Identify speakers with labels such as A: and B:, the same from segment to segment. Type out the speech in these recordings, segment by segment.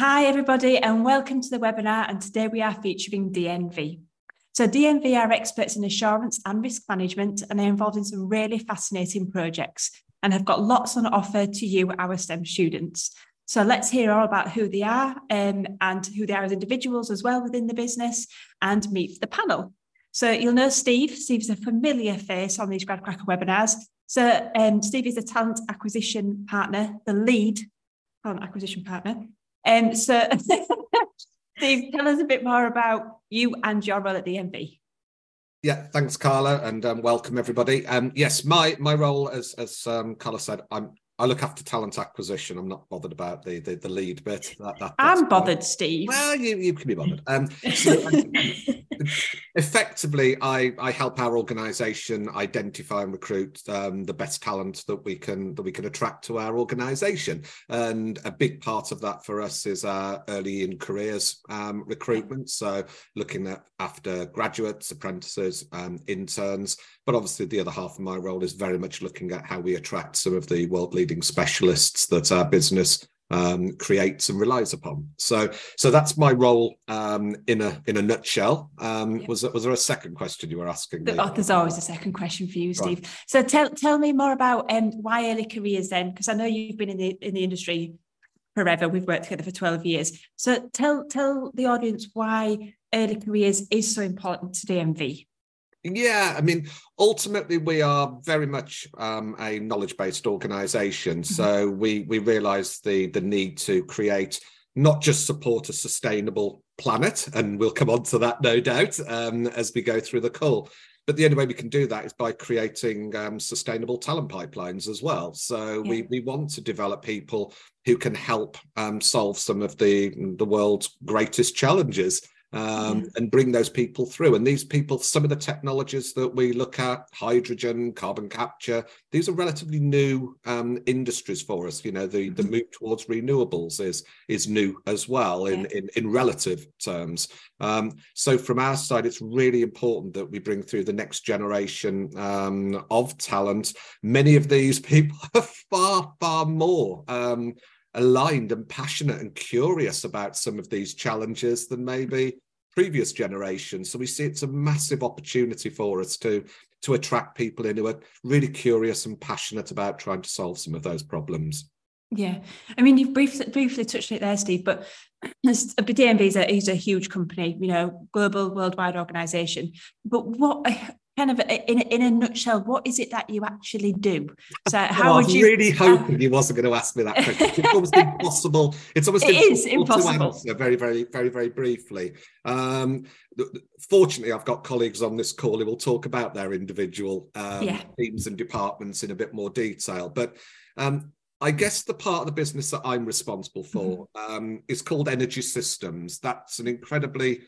A: Hi, everybody, and welcome to the webinar. And today we are featuring DNV. So, DNV are experts in assurance and risk management, and they're involved in some really fascinating projects and have got lots on offer to you, our STEM students. So, let's hear all about who they are um, and who they are as individuals as well within the business and meet the panel. So, you'll know Steve. Steve's a familiar face on these GradCracker webinars. So, um, Steve is a talent acquisition partner, the lead talent acquisition partner um, so, Steve, tell us a bit more about you and your role at the DNV.
B: Yeah, thanks, Carla, and um, welcome everybody. Um, yes, my my role, as as um, Carla said, I'm I look after talent acquisition. I'm not bothered about the the, the lead bit.
A: That, that, I'm bothered, Steve.
B: Well, you, you can be bothered. Um, so, um, effectively, I I help our organisation identify and recruit um, the best talent that we can that we can attract to our organisation. And a big part of that for us is our early in careers um, recruitment. So looking at after graduates, apprentices, um, interns. But obviously, the other half of my role is very much looking at how we attract some of the world leading specialists that our business um, creates and relies upon. So, so that's my role um, in a in a nutshell. Um, Was was there a second question you were asking?
A: Me? Oh, there's always a second question for you, Steve. Right. So, tell tell me more about um, why early careers then, because I know you've been in the in the industry forever. We've worked together for twelve years. So, tell tell the audience why early careers is so important to DNV.
B: Yeah, I mean, ultimately, we are very much um, a knowledge-based organization. Mm-hmm. So we we realise the the need to create not just support a sustainable planet, and we'll come on to that, no doubt, um, as we go through the call. But the only way we can do that is by creating um, sustainable talent pipelines as well. So yeah. we we want to develop people who can help um, solve some of the the world's greatest challenges um, and bring those people through. And these people, some of the technologies that we look at, hydrogen, carbon capture, these are relatively new um, industries for us. You know, the, the mm-hmm. move towards renewables is is new as well in in, in relative terms. Um, so from our side, it's really important that we bring through the next generation um, of talent. Many of these people are far far more um, aligned and passionate and curious about some of these challenges than maybe previous generations. So we see it's a massive opportunity for us to to attract people in who are really curious and passionate about trying to solve some of those problems.
A: Yeah, I mean, you've briefly briefly touched it there, Steve. But uh, DNV is a, is a huge company, you know, global, worldwide organisation. But what kind of in, in a nutshell, what is it that you actually do?
B: So how would you? I was really hoping you wasn't going to ask me that question. It's almost impossible. It's almost
A: it impossible, is impossible to
B: answer very, very, very, very briefly. Um, fortunately, I've got colleagues on this call who will talk about their individual um, yeah. teams and departments in a bit more detail. But um, I guess the part of the business that I'm responsible for mm-hmm. um, is called energy systems. That's an incredibly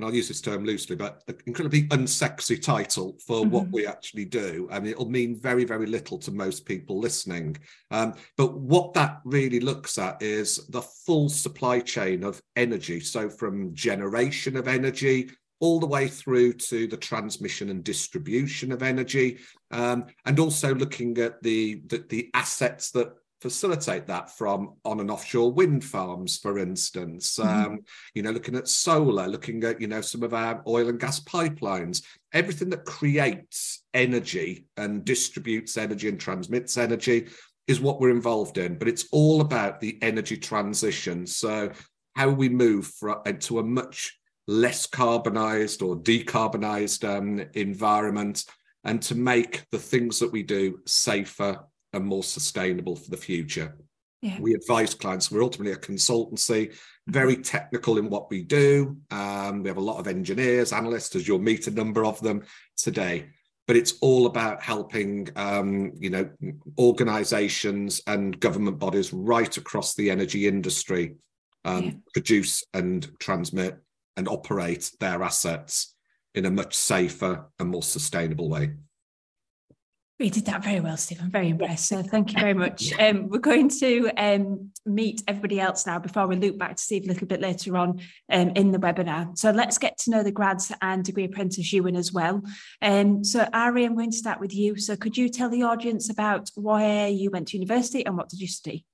B: and I'll use this term loosely, but an incredibly unsexy title for mm-hmm. what we actually do. And it'll mean very, very little to most people listening. Um, but what that really looks at is the full supply chain of energy. So from generation of energy all the way through to the transmission and distribution of energy, um, and also looking at the, the, the assets that facilitate that from on and offshore wind farms, for instance. Mm-hmm. Um, you know, looking at solar, looking at you know some of our oil and gas pipelines, everything that creates energy and distributes energy and transmits energy is what we're involved in. But it's all about the energy transition. So how we move for, into a much less carbonized or decarbonized um, environment and to make the things that we do safer and more sustainable for the future. Yeah. We advise clients. We're ultimately a consultancy, very technical in what we do. Um, we have a lot of engineers, analysts, as you'll meet a number of them today. But it's all about helping, um, you know, organisations and government bodies right across the energy industry um, yeah. produce and transmit and operate their assets in a much safer and more sustainable way.
A: You did that very well, Steve. I'm very impressed. So thank you very much. Um, we're going to um, meet everybody else now before we loop back to Steve a little bit later on um, in the webinar. So let's get to know the grads and degree apprentice you in as well. Um, so Ari, I'm going to start with you. So could you tell the audience about why you went to university and what did you study?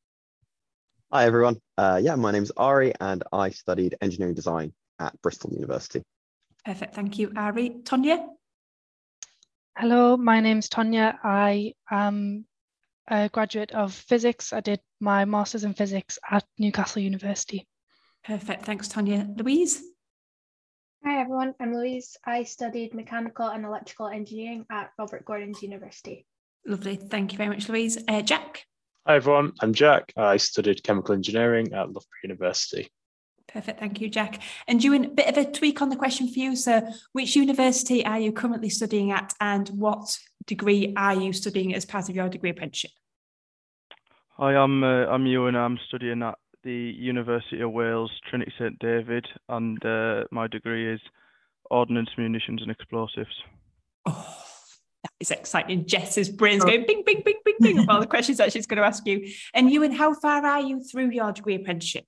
C: Hi, everyone. Uh, yeah, my name's Ari, and I studied engineering design at Bristol University.
A: Perfect. Thank you, Ari. Tonya?
D: Hello, my name's Tonya. I am a graduate of physics. I did my master's in physics at Newcastle University.
A: Perfect. Thanks, Tonya. Louise?
E: Hi, everyone. I'm Louise. I studied mechanical and electrical engineering at Robert Gordon's University.
A: Lovely. Thank you very much, Louise. Uh, Jack?
F: Hi, everyone. I'm Jack. I studied chemical engineering at Loughborough University.
A: Perfect. Thank you, Jack. And doing a bit of a tweak on the question for you. So, which university are you currently studying at, and what degree are you studying as part of your degree apprenticeship?
G: Hi, I'm uh, I'm Ewan. I'm studying at the University of Wales, Trinity St David, and uh, my degree is Ordnance, Munitions, and Explosives.
A: Oh, that is exciting. Jess's brain's going bing, bing, bing, bing, bing of all the questions that she's going to ask you. And Ewan, how far are you through your degree apprenticeship?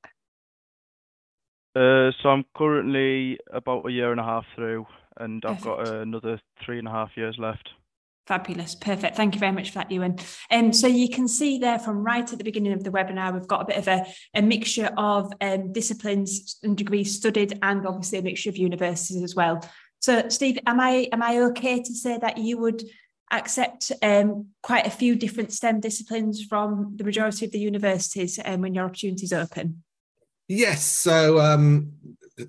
G: Uh, so I'm currently about a year and a half through, and I've got uh, another three and a half years left.
A: Fabulous. Perfect. Thank you very much for that, Ewan. Um, so you can see there from right at the beginning of the webinar, we've got a bit of a, a mixture of um, disciplines and degrees studied and obviously a mixture of universities as well. So Steve, am I am I okay to say that you would accept um, quite a few different STEM disciplines from the majority of the universities um, when your opportunities open?
B: Yes. So um,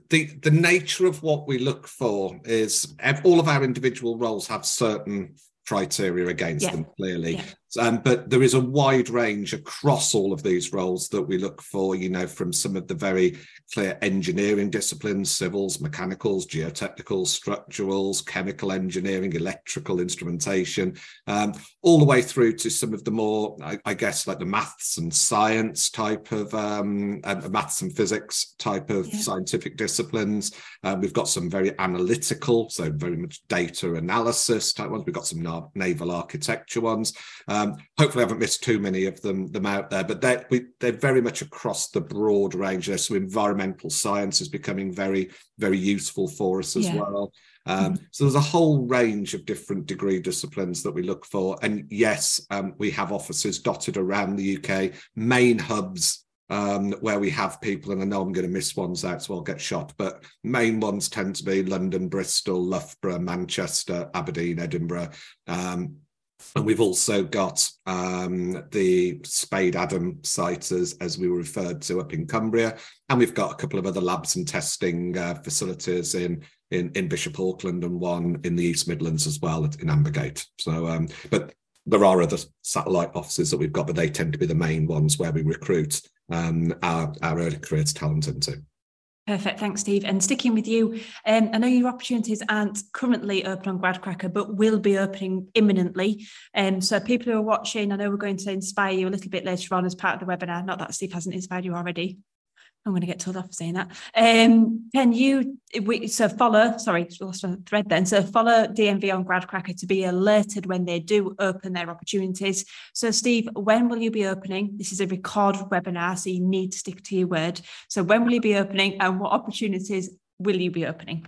B: the the nature of what we look for is all of our individual roles have certain criteria against yeah. them clearly yeah. um, but there is a wide range across all of these roles that we look for you know from some of the very clear engineering disciplines civils mechanicals geotechnicals structurals chemical engineering electrical instrumentation um, all the way through to some of the more I, I guess like the maths and science type of um, uh, maths and physics type of yeah. scientific disciplines uh, we've got some very analytical so very much data analysis type ones we've got some naval architecture ones. Um, hopefully, I haven't missed too many of them them out there, but they're we, they're very much across the broad range there. So environmental science is becoming very very useful for us as yeah. well. Um, mm-hmm. So there's a whole range of different degree disciplines that we look for, and yes, um, we have offices dotted around the UK, main hubs um, where we have people, and I know I'm going to miss ones out, so I'll get shot. But main ones tend to be London, Bristol, Loughborough, Manchester, Aberdeen, Edinburgh. Um, and we've also got um, the Spadeadam site, as, as we were referred to, up in Cumbria. And we've got a couple of other labs and testing uh, facilities in, in, in Bishop Auckland and one in the East Midlands as well in Ambergate. So, um, but there are other satellite offices that we've got, but they tend to be the main ones where we recruit um, our, our early careers talent into.
A: Perfect. Thanks, Steve. And sticking with you, um, I know your opportunities aren't currently open on GradCracker, but will be opening imminently. Um, so people who are watching, I know we're going to inspire you a little bit later on as part of the webinar. Not that Steve hasn't inspired you already. I'm going to get told off for saying that. Um, can you we, so follow? Sorry, lost a thread then. So follow DNV on GradCracker to be alerted when they do open their opportunities. So Steve, when will you be opening? This is a recorded webinar, so you need to stick to your word. So when will you be opening, and what opportunities will you be opening?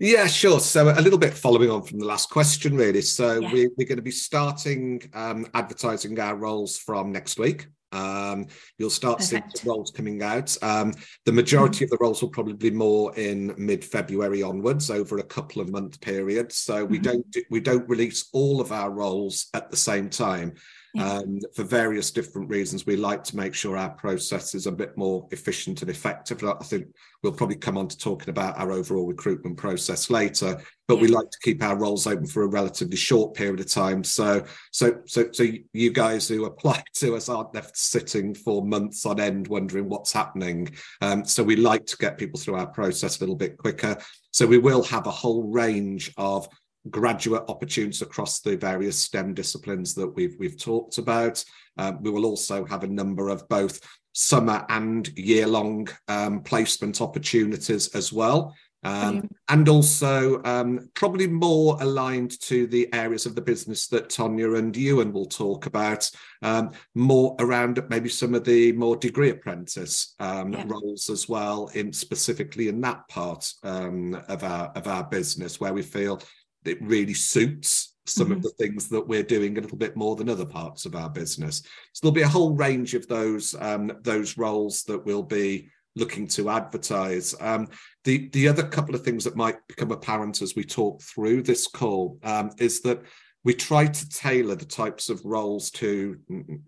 B: Yeah, sure. So a little bit following on from the last question, really. So yeah. we, are going to be starting um, advertising our roles from next week. Um, you'll start Perfect. seeing roles coming out. Um, the majority mm-hmm. of the roles will probably be more in mid-February onwards, over a couple of month period. So we mm-hmm. don't do, we don't release all of our roles at the same time. Um, for various different reasons, we like to make sure our process is a bit more efficient and effective. I think we'll probably come on to talking about our overall recruitment process later, but yeah. we like to keep our roles open for a relatively short period of time. So, so, so, so you guys who apply to us aren't left sitting for months on end wondering what's happening. Um, so we like to get people through our process a little bit quicker. So we will have a whole range of graduate opportunities across the various STEM disciplines that we've we've talked about. Um, we will also have a number of both summer and year-long um, placement opportunities as well. Um, and also um, probably more aligned to the areas of the business that Tonya and Ewan will talk about, um, more around maybe some of the more degree apprentice um, yeah. roles as well, in specifically in that part um, of our of our business where we feel it really suits some mm-hmm. of the things that we're doing a little bit more than other parts of our business. So there'll be a whole range of those um, those roles that we'll be looking to advertise. Um, the the other couple of things that might become apparent as we talk through this call um, is that we try to tailor the types of roles to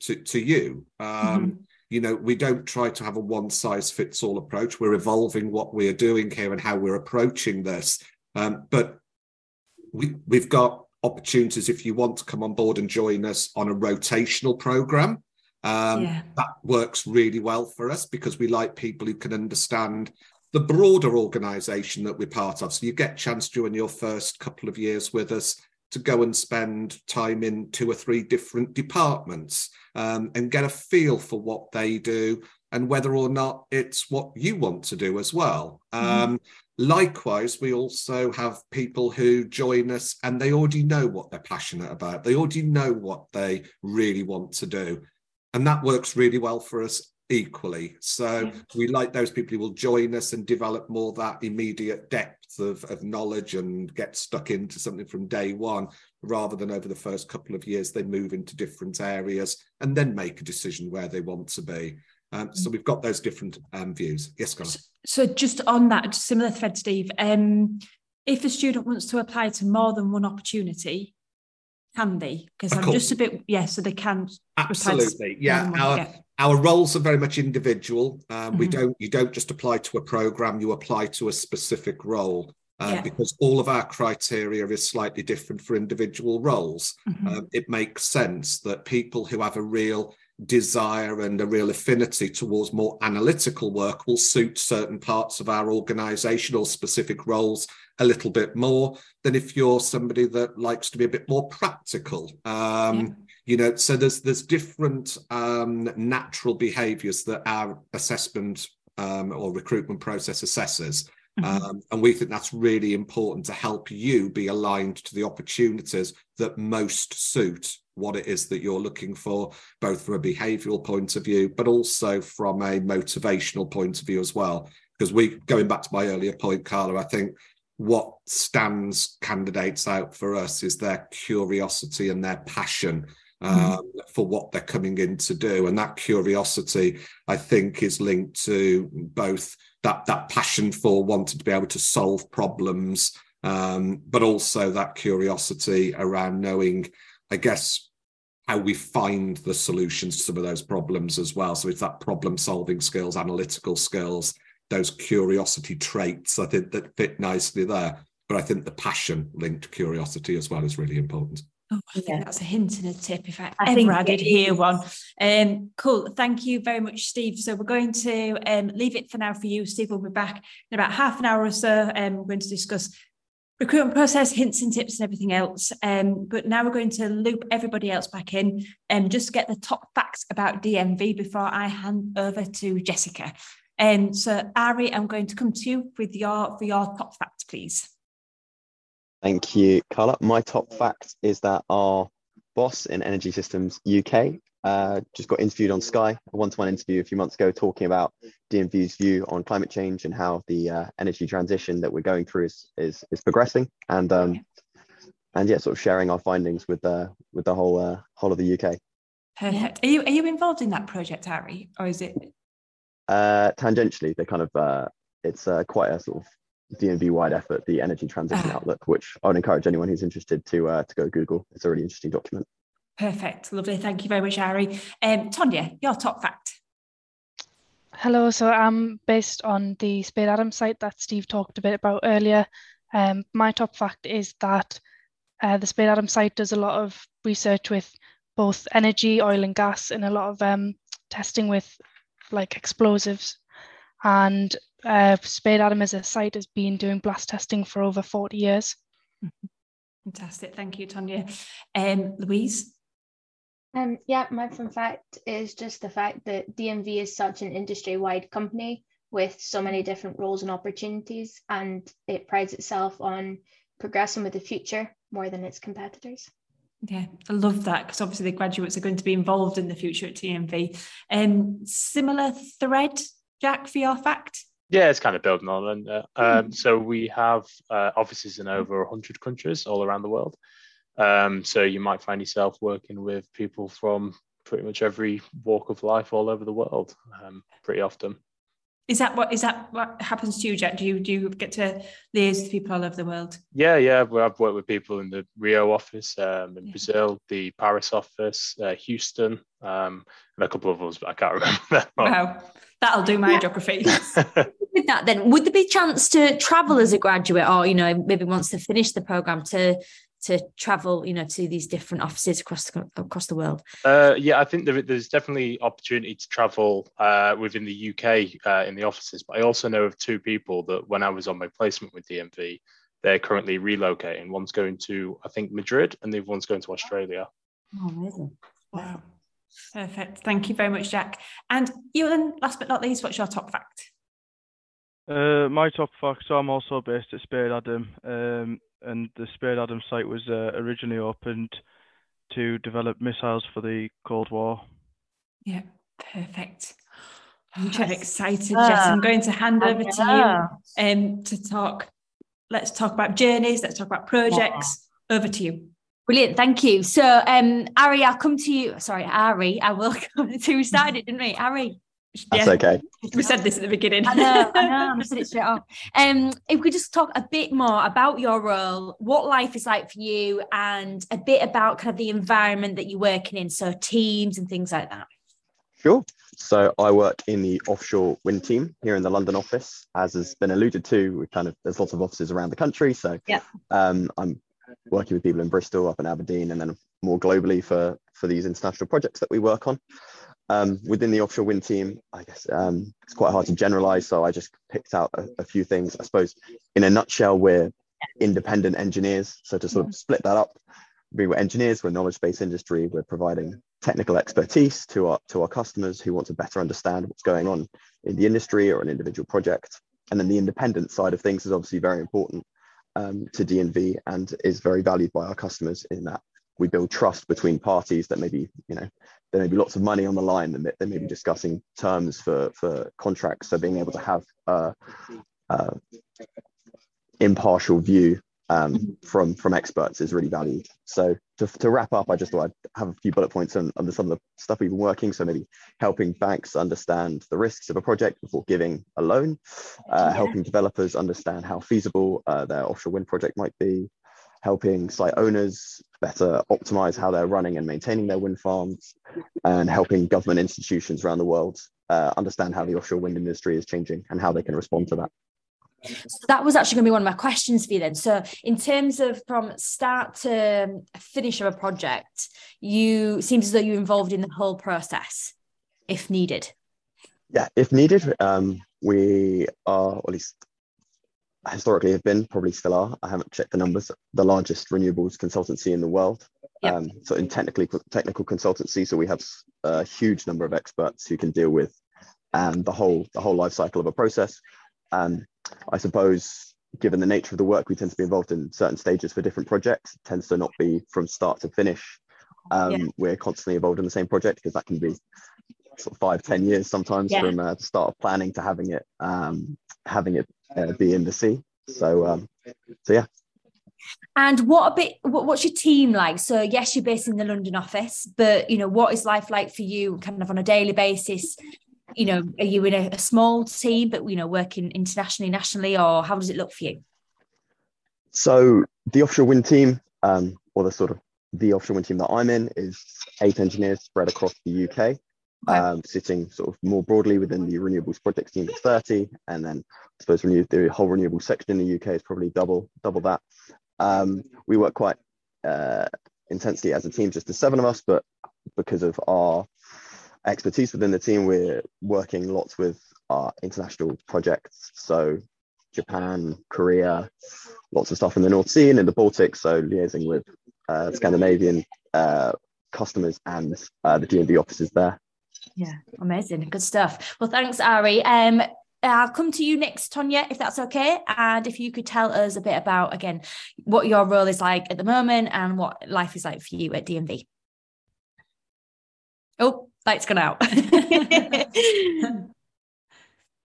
B: to, to you. Um, mm-hmm. You know, we don't try to have a one size fits all approach. We're evolving what we are doing here and how we're approaching this. Um, but we, we've got opportunities if you want to come on board and join us on a rotational program. Um, yeah. That works really well for us because we like people who can understand the broader organization that we're part of. So you get a chance during your first couple of years with us to go and spend time in two or three different departments um, and get a feel for what they do and whether or not it's what you want to do as well. Mm-hmm. Um, likewise, we also have people who join us and they already know what they're passionate about. They already know what they really want to do. And that works really well for us equally. So yeah. we like those people who will join us and develop more that immediate depth of, of knowledge and get stuck into something from day one, rather than over the first couple of years they move into different areas and then make a decision where they want to be. Um, so mm. we've got those different um, views. Yes, Carla.
A: So just on that, similar thread, Steve. Um, if a student wants to apply to more than one opportunity, can they? Because I'm just a bit, yeah, so they can.
B: Absolutely, yeah. Our, our roles are very much individual. Um, mm-hmm. We don't, you don't just apply to a program; you apply to a specific role. Uh, yeah. Because all of our criteria is slightly different for individual roles. Mm-hmm. Um, it makes sense that people who have a real desire and a real affinity towards more analytical work will suit certain parts of our organization or specific roles a little bit more than if you're somebody that likes to be a bit more practical um, yeah. you know so there's there's different um, natural behaviors that our assessment um, or recruitment process assesses Mm-hmm. Um, and we think that's really important to help you be aligned to the opportunities that most suit what it is that you're looking for, both from a behavioral point of view, but also from a motivational point of view as well. Because we, going back to my earlier point, Carla, I think what stands candidates out for us is their curiosity and their passion mm-hmm. um, mm. for what they're coming in to do. And that curiosity, I think, is linked to both that that passion for wanting to be able to solve problems, um, but also that curiosity around knowing, I guess, how we find the solutions to some of those problems as well. So it's that problem solving skills, analytical skills, those curiosity traits, I think that fit nicely there. But I think the passion linked to curiosity as well is really important.
A: Oh, I think yeah. that's a hint and a tip if I, I ever I did hear one. Um, cool. Thank you very much, Steve. So we're going to um, leave it for now for you. Steve will be back in about half an hour or so. Um, we're going to discuss recruitment process, hints and tips and everything else. Um, but now we're going to loop everybody else back in and just get the top facts about DNV before I hand over to Jessica. Um, so Ari, I'm going to come to you with your for your top facts, please.
C: Thank you, Carla. My top fact is that our boss in Energy Systems UK uh, just got interviewed on Sky, a one-to-one interview a few months ago, talking about DNV's view on climate change and how the uh, energy transition that we're going through is is, is progressing, and um, and yeah, sort of sharing our findings with the with the whole uh, whole of the UK.
A: Perfect. Are you are you involved in that project, Ari, or is it?
C: Uh, tangentially, they kind of uh, it's uh, quite a sort of DMV wide effort, the Energy Transition ah. Outlook, which I would encourage anyone who's interested to uh, to go Google. It's a really interesting document.
A: Perfect, lovely. Thank you very much, Ari. Um, Tonya, your top fact.
D: Hello, so I'm based on the Spadeadams site that Steve talked a bit about earlier. Um, my top fact is that uh, the Spadeadams site does a lot of research with both energy, oil and gas, and a lot of um, testing with like explosives. And uh, Spade Adam as a site has been doing blast testing for over 40 years.
A: Fantastic. Thank you, Tonya. Um, Louise?
E: Um, yeah, my fun fact is just the fact that DNV is such an industry wide company with so many different roles and opportunities, and it prides itself on progressing with the future more than its competitors.
A: Yeah, I love that because obviously the graduates are going to be involved in the future at DNV. Um, similar thread, Jack, for your fact?
F: Yeah, it's kind of building on. And uh, um, hmm. so we have uh, offices in over 100 countries all around the world. Um, so you might find yourself working with people from pretty much every walk of life all over the world um, pretty often.
A: Is that what is that what happens to you, Jack? Do you do you get to liaise with people all over the world?
F: Yeah, yeah. Well, I've worked with people in the Rio office, um, in yeah. Brazil, the Paris office, uh, Houston, um, and a couple of others, but I can't remember them.
A: Wow, that'll do my geography.
H: with that, then would there be a chance to travel as a graduate, or you know, maybe wants to finish the program to to travel, you know, to these different offices across the, across the world?
F: Uh, yeah, I think there, there's definitely opportunity to travel uh, within the UK uh, in the offices. But I also know of two people that when I was on my placement with DNV they're currently relocating. One's going to, I think, Madrid, and the other one's going to Australia.
H: Oh, amazing!
A: Wow, perfect. Thank you very much, Jack. And Ewan, last but not least, what's your top fact?
G: Uh, my top fact. So I'm also based at Spadeadam. Um, and the Spadeadam site was uh, originally opened to develop missiles for the Cold War.
A: Yeah, perfect. I'm very excited, Jess. I'm going to hand over to you um, to talk. Let's talk about journeys. Let's talk about projects. Yeah. Over to you.
H: Brilliant, thank you. So, um, Ari, I'll come to you. Sorry, Ari, I will come to. We started, didn't we? Ari,
C: that's yeah. okay.
A: We said this at the beginning.
H: I know, I know, I'm said it straight off. Um, if we just talk a bit more about your role, what life is like for you, and a bit about kind of the environment that you're working in, so teams and things like that.
C: Sure. So I work in the offshore wind team here in the London office. As has been alluded to, we kind of there's lots of offices around the country. So
H: yeah.
C: um, I'm working with people in Bristol, up in Aberdeen, and then more globally for for these international projects that we work on. Um, within the offshore wind team, I guess um, it's quite hard to generalize. So I just picked out a, a, few things. I suppose, in a nutshell, we're independent engineers. So to sort of split that up, we were engineers, we're knowledge-based industry. We're providing technical expertise to our to our customers who want to better understand what's going on in the industry or an individual project. And then the independent side of things is obviously very important um, to DNV and is very valued by our customers in that we build trust between parties that maybe you know there may be lots of money on the line and they may be discussing terms for for contracts so being able to have a, impartial view um, from from experts is really valued. So to, to wrap up i just thought i'd have a few bullet points on, on some of the stuff we've been working so maybe helping banks understand the risks of a project before giving a loan uh, helping developers understand how feasible uh, their offshore wind project might be helping site owners better optimize how they're running and maintaining their wind farms, and helping government institutions around the world uh, understand how the offshore wind industry is changing and how they can respond to that.
H: So that was actually going to be one of my questions for you then. So, in terms of from start to finish of a project, you seems as though you're involved in the whole process, if needed.
C: Yeah, if needed, um, we are, or at least historically have been, probably still are. I haven't checked the numbers. The largest renewables consultancy in the world. Yep. Um, so in technically technical consultancy, so we have a huge number of experts who can deal with um, the whole the whole life cycle of a process. Um, I suppose, given the nature of the work, we tend to be involved in certain stages for different projects. It tends to not be from start to finish. Um, yeah. We're constantly involved in the same project because that can be sort of five, ten years sometimes yeah. from uh, the start of planning to having it um, having it uh, be in the sea. So, um, so yeah.
H: And what a bit, what, what's your team like? So yes, you're based in the London office, but you know, what is life like for you kind of on a daily basis? You know, are you in a, a small team, but you know, working internationally, nationally, or how does it look for you?
C: So the offshore wind team, um, or the sort of the offshore wind team that I'm in is eight engineers spread across the UK um, sitting sort of more broadly within the renewables projects team of 30 and then I suppose renew, the whole renewable section in the UK is probably double double that um, we work quite uh, intensely as a team just the seven of us but because of our expertise within the team we're working lots with our international projects so Japan Korea lots of stuff in the North Sea and in the Baltics so liaising with uh, Scandinavian uh, customers and uh, the DNV offices there
H: yeah, amazing. Good stuff. Well, thanks, Ari. Um, I'll come to you next, Tonya, if that's okay. And if you could tell us a bit about, again, what your role is like at the moment and what life is like for you at DNV. Oh, lights gone out.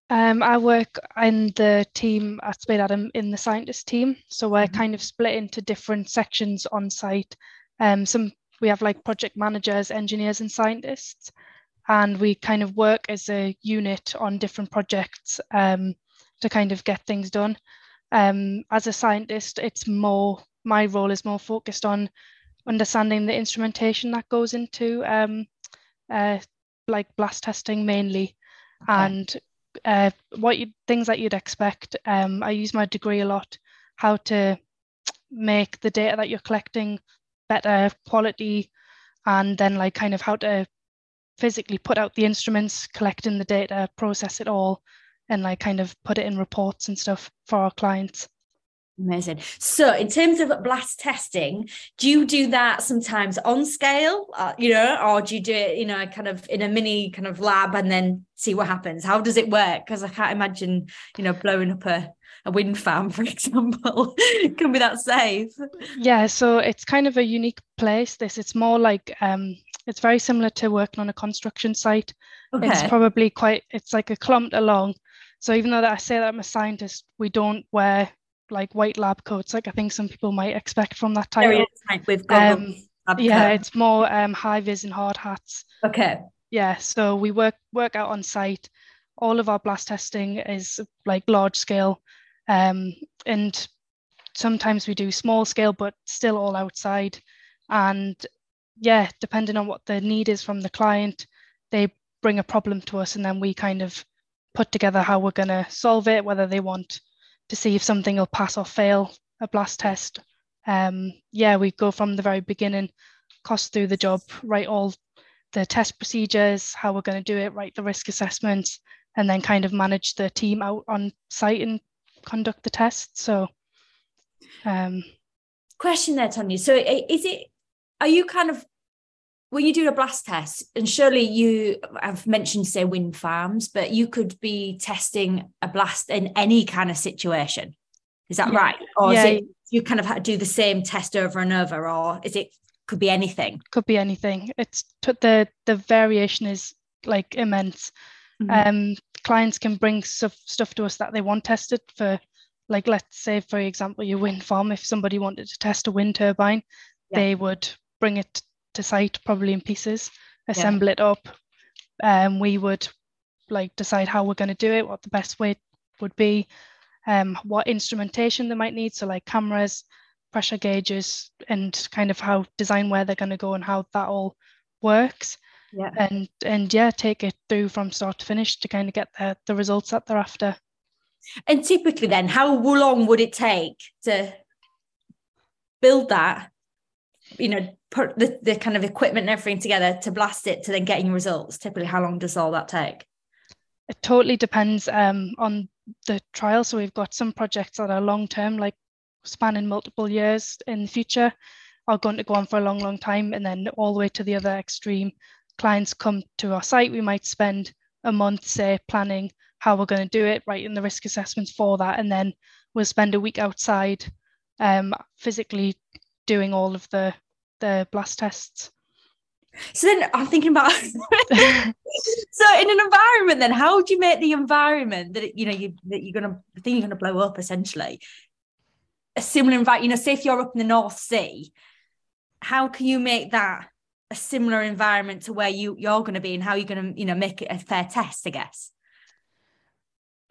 D: Um, I work in the team at Spadeadam in the scientist team. So we're mm-hmm. kind of split into different sections on site. Um, some we have like project managers, engineers, and scientists, and we kind of work as a unit on different projects um, to kind of get things done. Um, as a scientist, it's more my role is more focused on understanding the instrumentation that goes into um, uh, like blast testing mainly, okay. and uh, what you, things that you'd expect. Um, I use my degree a lot, how to make the data that you're collecting better quality, and then like kind of how to physically put out the instruments, collecting the data, process it all, and like kind of put it in reports and stuff for our clients.
H: Amazing. So, in terms of blast testing, do you do that sometimes on scale, uh, you know, or do you do it, you know, kind of in a mini kind of lab and then see what happens? How does it work? Because I can't imagine, you know, blowing up a, a wind farm, for example, can be that safe.
D: Yeah. So, it's kind of a unique place. This, it's more like, um, it's very similar to working on a construction site. Okay. It's probably quite, it's like a kilometer long. So, even though that I say that I'm a scientist, we don't wear like white lab coats, like I think some people might expect from that title.
H: With um,
D: yeah, it's more um, high vis and hard hats.
H: Okay.
D: Yeah, so we work work out on site. All of our blast testing is like large scale, um, and sometimes we do small scale, but still all outside. And yeah, depending on what the need is from the client, they bring a problem to us, and then we kind of put together how we're going to solve it, whether they want to see if something will pass or fail a blast test. Um, yeah, we go from the very beginning, cost through the job, write all the test procedures, how we're going to do it, write the risk assessments, and then kind of manage the team out on site and conduct the test. So, um,
H: question there, Tonya. So, is it, are you kind of when you do a blast test, and surely you have mentioned, say, wind farms, but you could be testing a blast in any kind of situation. Is that yeah. right? Or yeah. is it you kind of do the same test over and over, or is it could be anything?
D: Could be anything. It's the the variation is like immense. Mm-hmm. Um, clients can bring stuff stuff to us that they want tested for, like let's say for example, your wind farm. If somebody wanted to test a wind turbine, yeah. they would bring it to site, probably in pieces, assemble yeah. it up. Um, we would like decide how we're going to do it, what the best way would be, um, what instrumentation they might need. So like cameras, pressure gauges, and kind of how design where they're going to go and how that all works.
H: Yeah.
D: And and yeah, take it through from start to finish to kind of get the, the results that they're after.
H: And typically then, how long would it take to build that you know put the, the kind of equipment and everything together to blast it to then getting results typically how long does all that take
D: it totally depends um, on the trial so we've got some projects that are long term like spanning multiple years in the future are going to go on for a long long time and then all the way to the other extreme clients come to our site we might spend a month say planning how we're going to do it writing the risk assessments for that and then we'll spend a week outside um, physically doing all of the the blast tests.
H: So then I'm thinking about so in an environment then how do you make the environment that you know you that you're gonna the thing you're gonna blow up essentially a similar environment, you know, say if you're up in the North Sea, how can you make that a similar environment to where you you're going to be and how you're going to you know make it a fair test i guess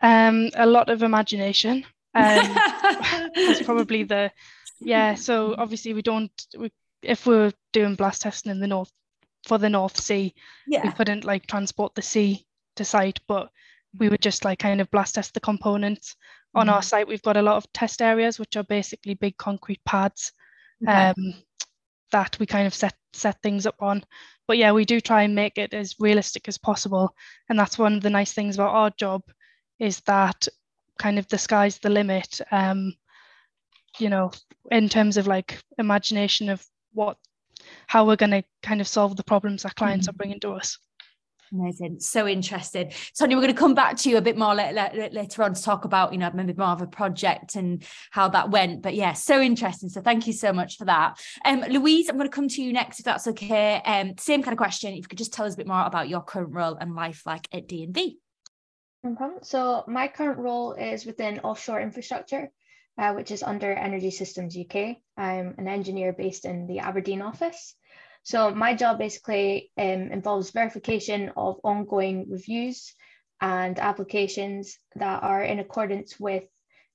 D: um a lot of imagination um that's probably the yeah so obviously we don't we if we are doing blast testing in the north for the North Sea, yeah. we couldn't like transport the sea to site, but we would just like kind of blast test the components. Mm-hmm. On our mm-hmm. site, we've got a lot of test areas, which are basically big concrete pads okay. um, that we kind of set set things up on. But yeah, we do try and make it as realistic as possible, and that's one of the nice things about our job is that kind of the sky's the limit. Um, you know, in terms of like imagination of what how we're going to kind of solve the problems our clients mm-hmm. are bringing to us.
H: Amazing. So interested. Tonya, we're going to come back to you a bit more later, later on to talk about, you know, maybe more of a project and how that went. But yeah, so interesting. So thank you so much for that. Um, Louise, I'm going to come to you next, if that's okay. Um, same kind of question. If you could just tell us a bit more about your current role and life like at DNV.
E: No. So my current role is within offshore infrastructure, uh, which is under Energy Systems UK. I'm an engineer based in the Aberdeen office. So my job basically um, involves verification of ongoing reviews and applications that are in accordance with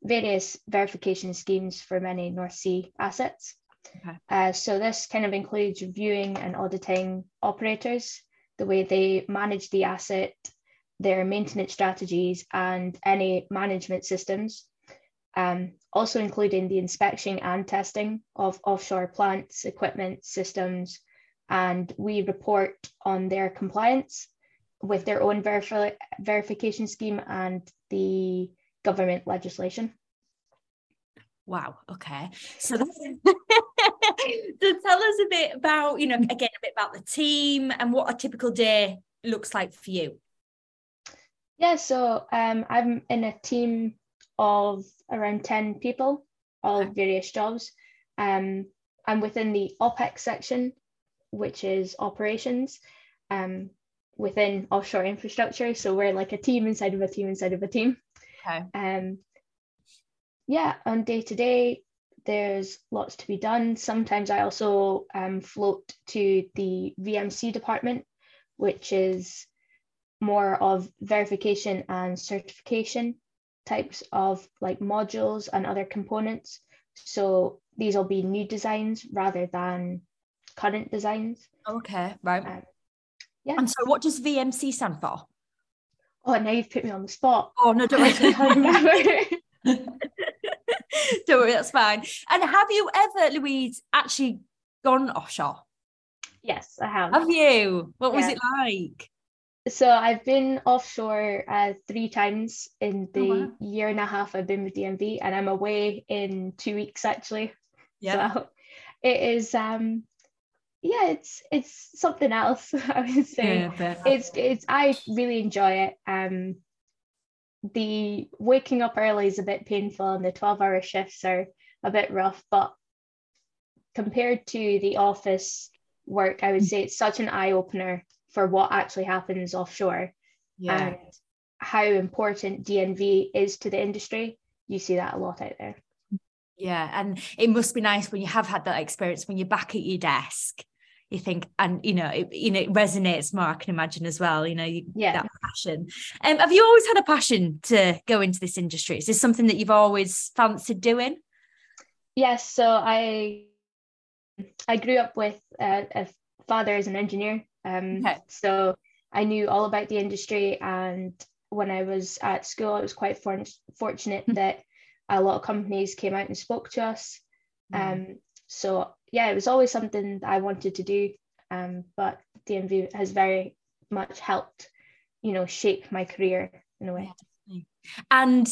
E: various verification schemes for many North Sea assets. Okay. Uh, so this kind of includes reviewing and auditing operators, the way they manage the asset, their maintenance strategies, and any management systems. Um, also including the inspection and testing of offshore plants, equipment, systems, and we report on their compliance with their own verifi- verification scheme and the government legislation.
H: Wow. Okay. So, so tell us a bit about, you know, again, a bit about the team and what a typical day looks like for you.
E: Yeah. So um, I'm in a team of around 10 people, all okay. various jobs. Um, I'm within the OPEX section, which is operations um, within offshore infrastructure. So we're like a team inside of a team inside of a team.
H: Okay.
E: Um, yeah, on day to day, there's lots to be done. Sometimes I also um, float to the VMC department, which is more of verification and certification types of like modules and other components. So these will be new designs rather than current designs.
H: Okay, right. Um, yeah. And so what does VMC stand for?
E: Oh, now you've put me on the spot.
H: Oh, no, don't worry. Don't worry, that's fine. And have you ever, Louise, actually gone offshore?
E: Yes, I have.
H: Have you? What yeah. was it like?
E: So I've been offshore uh, three times in the oh, wow. year and a half I've been with DNV, and I'm away in two weeks actually.
H: Yeah.
E: So it is um yeah, it's it's something else. I would say yeah, it's it's I really enjoy it. Um, the waking up early is a bit painful and the 12 hour shifts are a bit rough, but compared to the office work, I would say it's such an eye opener for what actually happens offshore yeah. and how important DNV is to the industry. You see that a lot out there.
H: Yeah, and it must be nice when you have had that experience when you're back at your desk you think and you know it, you know it resonates more i can imagine as well you know you,
E: yeah
H: that passion um, have you always had a passion to go into this industry is this something that you've always fancied doing
E: yes so i i grew up with a, a father as an engineer um, okay. so i knew all about the industry and when i was at school i was quite for- fortunate hmm. that a lot of companies came out and spoke to us mm. um, so yeah, it was always something I wanted to do. Um, but DNV has very much helped, you know, shape my career in a way.
H: And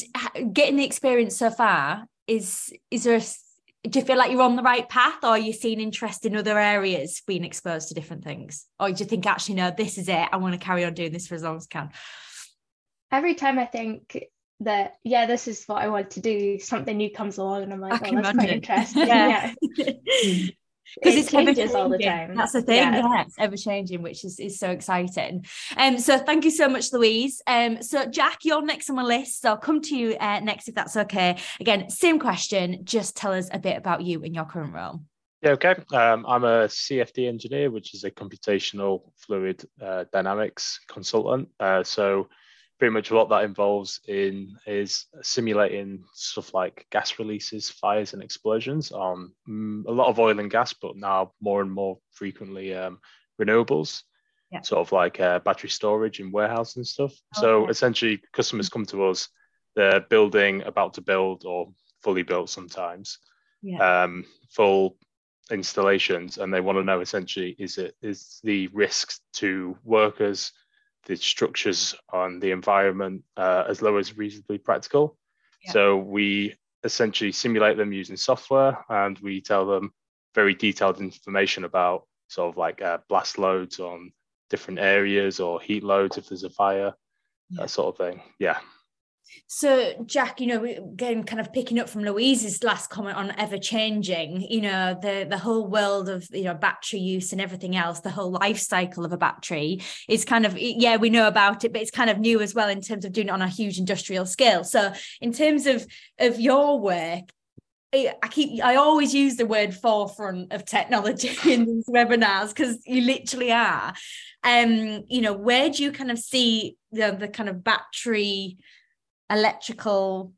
H: getting the experience so far is is there? A, do you feel like you're on the right path, or are you seeing interest in other areas, being exposed to different things, or do you think actually no, this is it? I want to carry on doing this for as long as I can.
E: Every time I think that yeah this is what i want to do. Something new comes along and i'm like oh that's quite interesting. Yeah. Because
H: it changes all the time. That's the thing yeah, yeah it's ever changing which is, is so exciting. Um so thank you so much louise. Um so jack you're next on my list so i'll come to you uh, next if that's okay. Again same question just tell us a bit about you in your current role.
F: Yeah, okay. Um, I'm a CFD engineer, which is a computational fluid uh, dynamics consultant. Uh, so pretty much what that involves in is simulating stuff like gas releases, fires, and explosions on um, a lot of oil and gas, but now more and more frequently um, renewables, yeah. sort of like uh, battery storage and warehouse and stuff. Okay. So essentially, customers come to us, they're building, about to build, or fully built sometimes, yeah. um, full installations, and they want to know essentially is it is the risks to workers the structures on the environment uh, as low as reasonably practical. Yeah. So we essentially simulate them using software and we tell them very detailed information about sort of like uh, blast loads on different areas or heat loads if there's a fire, yeah. that sort of thing. Yeah.
H: So, Jack, you know, again, kind of picking up from Louise's last comment on ever changing, you know, the the whole world of you know battery use and everything else, the whole life cycle of a battery is kind of yeah, we know about it, but it's kind of new as well in terms of doing it on a huge industrial scale. So, in terms of of your work, I keep I always use the word forefront of technology in these webinars because you literally are. Um, you know, where do you kind of see the the kind of battery electrical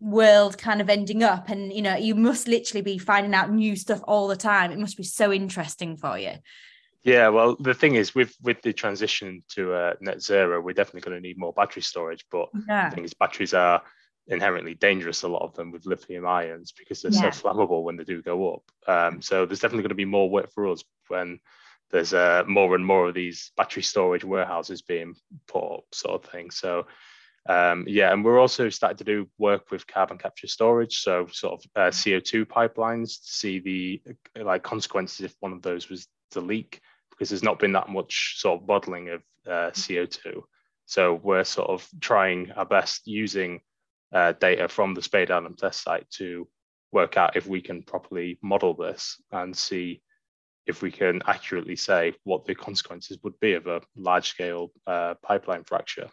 H: world kind of ending up and you know you must literally be finding out new stuff all the time it must be so interesting for you
F: yeah well the thing is with with the transition to uh, net zero we're definitely going to need more battery storage but yeah. the thing is batteries are inherently dangerous a lot of them with lithium ions because they're yeah. so flammable when they do go up um, so there's definitely going to be more work for us when there's uh, more and more of these battery storage warehouses being put up sort of thing so um, yeah, and we're also starting to do work with carbon capture storage, so sort of uh, CO2 pipelines to see the like consequences if one of those was to leak, because there's not been that much sort of modeling of uh, CO2. So we're sort of trying our best using uh, data from the Spadeadam test site to work out if we can properly model this and see if we can accurately say what the consequences would be of a large scale uh, pipeline fracture.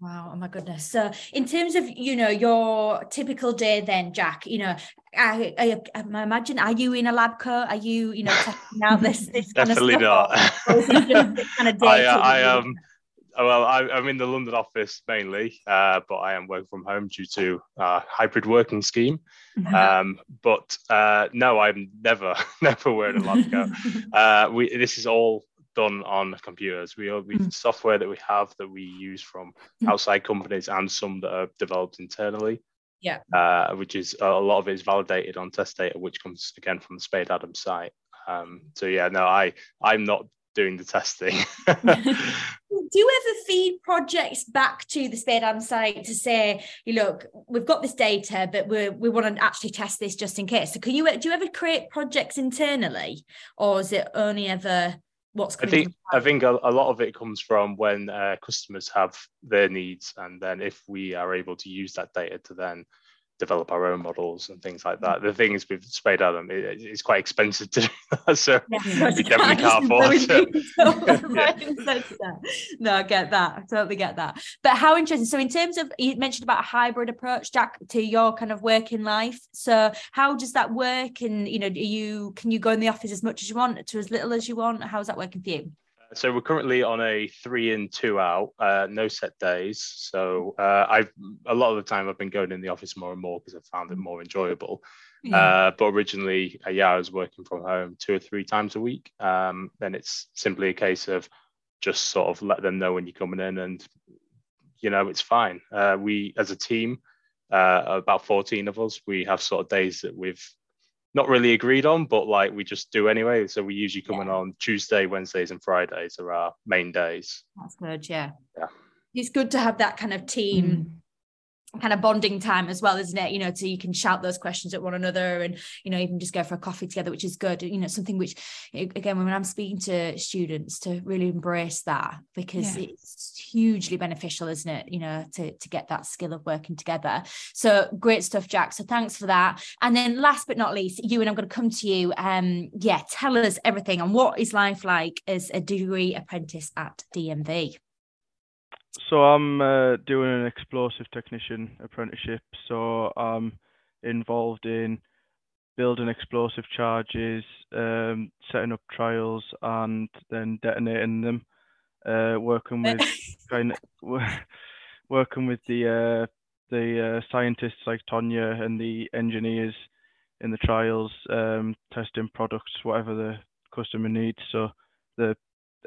H: Wow, oh my goodness. So, in terms of you know your typical day, then Jack, you know, I, I, I imagine are you in a lab coat? Are you you know testing out this this
F: kind
H: of
F: stuff? not. kind of I, uh, I um. Well, I, am in the London office mainly, uh, but I am working from home due to uh, hybrid working scheme. Mm-hmm. Um, but uh, no, I'm never, never wearing a lab coat. uh, we this is all done on computers. We have mm. software that we have that we use from mm. outside companies and some that are developed internally.
H: Yeah.
F: Uh, which is a lot of it is validated on test data, which comes again from the Spadeadam site. Um, so yeah, no, I I'm not doing the testing.
H: Do you ever feed projects back to the Spadeadam site to say, you look, we've got this data, but we we want to actually test this just in case. So can you do you ever create projects internally, or is it only ever what's
F: I think I think a, a, lot of it comes from when uh, customers have their needs, and then if we are able to use that data to then develop our own models and things like that. The mm-hmm. thing is with Spadeadam, it, it's quite expensive to do that, so yeah, we definitely can't afford
H: it. no, I get that. I totally get that. But how interesting. So in terms of you mentioned about a hybrid approach, Jack, to your kind of working life. So how does that work? And you know, do you can you go in the office as much as you want to as little as you want? How's that working for you?
F: So we're currently on a three in two out uh, no set days. So uh, i've a lot of the time i've been going in the office more and more because I've found it more enjoyable. Yeah. uh, but originally uh, yeah i was working from home two or three times a week. Um, then it's simply a case of just sort of let them know when you're coming in and you know it's fine. Uh, we as a team uh, about 14 of us we have sort of days that we've not really agreed on, but like we just do anyway. So we usually come yeah. in on Tuesday, Wednesdays, and Fridays are our main days.
H: That's good. Yeah.
F: Yeah.
H: It's good to have that kind of team. Mm. Kind of bonding time as well isn't it? You know so you can shout those questions at one another and you know even just go for a coffee together which is good. You know something which again when i'm speaking to students to really embrace that because yeah. it's hugely beneficial isn't it? You know to to get that skill of working together. So great stuff jack. So thanks for that. And then last but not least you and i'm going to come to you. Um yeah tell us everything on what is life like as a degree apprentice at DNV
G: so I'm uh, doing an explosive technician apprenticeship. So I'm involved in building explosive charges, um, setting up trials, and then detonating them. Uh, working with kind of working with the uh, the uh, scientists like Tonya and the engineers in the trials, um, testing products, whatever the customer needs. So the